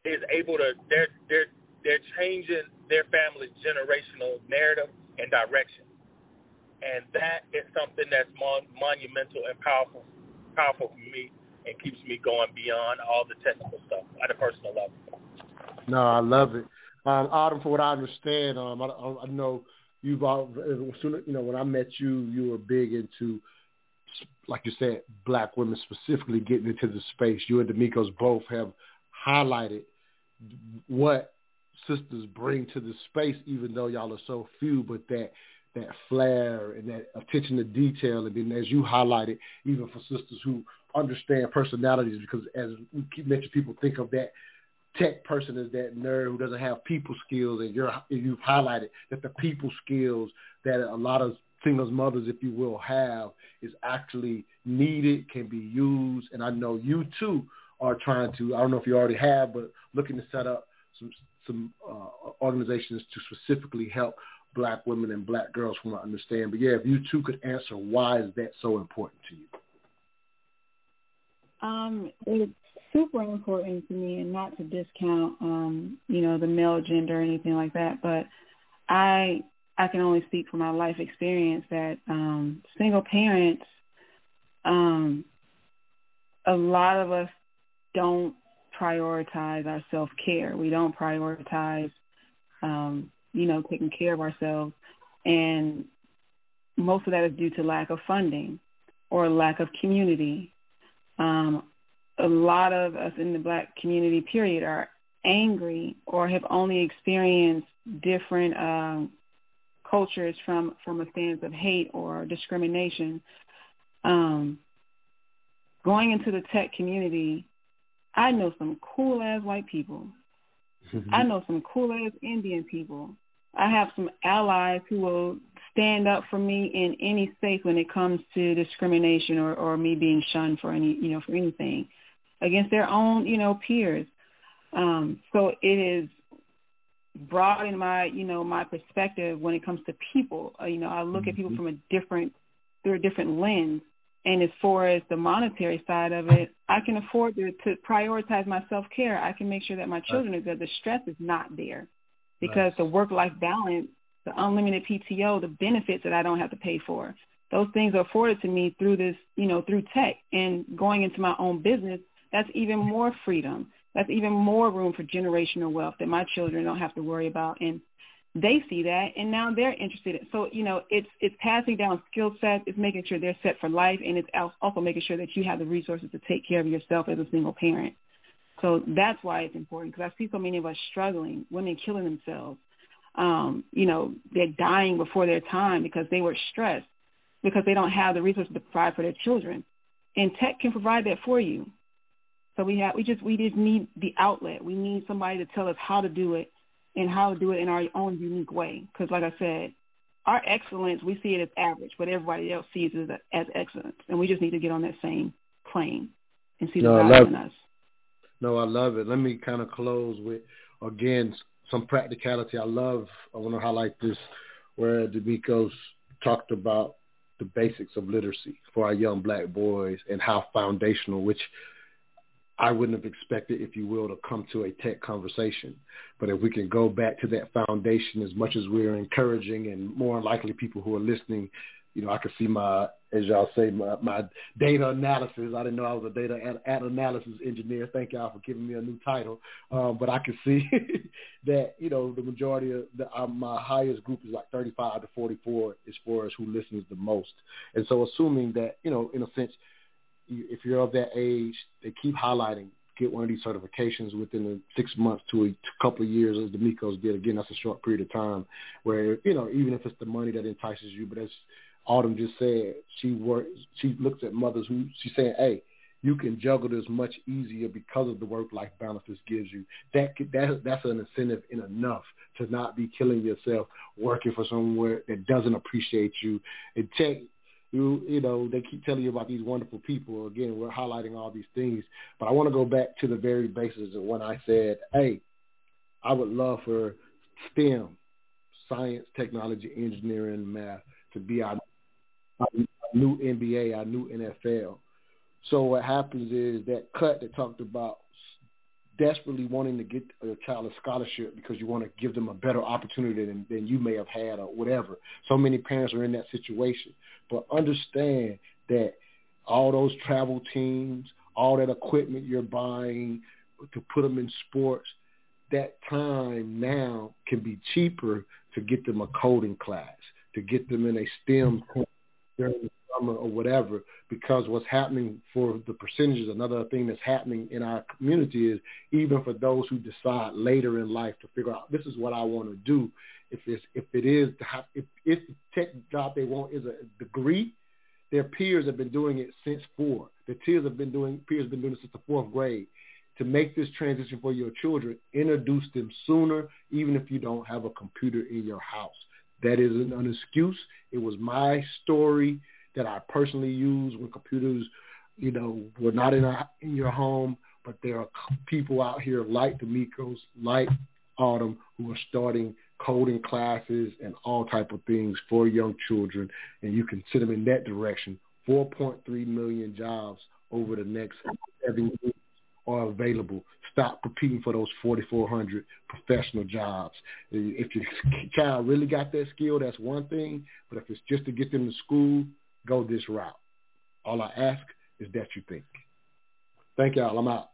is able to they're they're they're changing their family's generational narrative and direction. And that is something that's mon- monumental and powerful powerful for me and keeps me going beyond all the technical stuff at a personal level. No, I love it. Um, Autumn, for what I understand, um, I, I know you've all, you know, when I met you, you were big into, like you said, black women specifically getting into the space. You and D'Amico's both have highlighted what sisters bring to the space, even though y'all are so few, but that that flair and that attention to detail. And then, as you highlighted, even for sisters who understand personalities, because as we keep people think of that tech person is that nerd who doesn't have people skills, and you're you've highlighted that the people skills that a lot of singles mothers, if you will, have is actually needed, can be used, and I know you too are trying to. I don't know if you already have, but looking to set up some some uh, organizations to specifically help black women and black girls from what I understand. But yeah, if you two could answer why is that so important to you? Um, it's super important to me, and not to discount, um, you know, the male gender or anything like that. But I, I can only speak from my life experience that um, single parents, um, a lot of us don't prioritize our self care. We don't prioritize, um, you know, taking care of ourselves, and most of that is due to lack of funding or lack of community. Um, a lot of us in the black community, period, are angry or have only experienced different um, cultures from from a stance of hate or discrimination. Um, going into the tech community, I know some cool ass white people. I know some cool ass Indian people. I have some allies who will stand up for me in any space when it comes to discrimination or, or me being shunned for any you know for anything against their own you know peers. Um, so it is broadened my you know my perspective when it comes to people. Uh, you know I look mm-hmm. at people mm-hmm. from a different through a different lens. And as far as the monetary side of it, I can afford to, to prioritize my self care. I can make sure that my children are good. The stress is not there because nice. the work life balance, the unlimited PTO, the benefits that I don't have to pay for, those things are afforded to me through this, you know, through tech and going into my own business. That's even more freedom. That's even more room for generational wealth that my children don't have to worry about. And they see that and now they're interested in so you know it's it's passing down skill sets it's making sure they're set for life and it's also making sure that you have the resources to take care of yourself as a single parent so that's why it's important because i see so many of us struggling women killing themselves um you know they're dying before their time because they were stressed because they don't have the resources to provide for their children and tech can provide that for you so we have we just we just need the outlet we need somebody to tell us how to do it and how to do it in our own unique way. Because, like I said, our excellence, we see it as average, but everybody else sees it as, as excellence. And we just need to get on that same plane and see the no, value in us. No, I love it. Let me kind of close with, again, some practicality. I love, I want to highlight this where D'Amico's talked about the basics of literacy for our young black boys and how foundational, which I wouldn't have expected, if you will, to come to a tech conversation. But if we can go back to that foundation, as much as we're encouraging and more likely people who are listening, you know, I can see my, as y'all say, my, my data analysis. I didn't know I was a data ad, analysis engineer. Thank y'all for giving me a new title. Um, but I can [LAUGHS] see that, you know, the majority of the, uh, my highest group is like 35 to 44 as far as who listens the most. And so assuming that, you know, in a sense, if you're of that age, they keep highlighting get one of these certifications within the six months to a couple of years, as D'Amico's did. Again, that's a short period of time where you know even if it's the money that entices you, but as Autumn just said, she works. She looks at mothers who she's saying, "Hey, you can juggle this much easier because of the work-life balance this gives you. That that that's an incentive in enough to not be killing yourself working for somewhere that doesn't appreciate you. And tech you you know they keep telling you about these wonderful people. Again, we're highlighting all these things, but I want to go back to the very basis of when I said, "Hey, I would love for STEM, science, technology, engineering, math, to be our, our new NBA, our new NFL." So what happens is that cut that talked about desperately wanting to get a child a scholarship because you want to give them a better opportunity than, than you may have had or whatever. So many parents are in that situation. But understand that all those travel teams, all that equipment you're buying to put them in sports, that time now can be cheaper to get them a coding class, to get them in a STEM during the summer or whatever, because what's happening for the percentages, another thing that's happening in our community is even for those who decide later in life to figure out this is what I want to do. If it's if it is if if the tech job they want is a degree, their peers have been doing it since four. Their peers have been doing peers have been doing it since the fourth grade. To make this transition for your children, introduce them sooner, even if you don't have a computer in your house. That isn't an excuse. It was my story that I personally used when computers, you know, were not in a, in your home. But there are people out here like D'Amicos, like Autumn, who are starting coding classes and all type of things for young children, and you can send them in that direction. 4.3 million jobs over the next seven years are available. Stop competing for those 4,400 professional jobs. If your child really got that skill, that's one thing. But if it's just to get them to school, go this route. All I ask is that you think. Thank y'all. I'm out.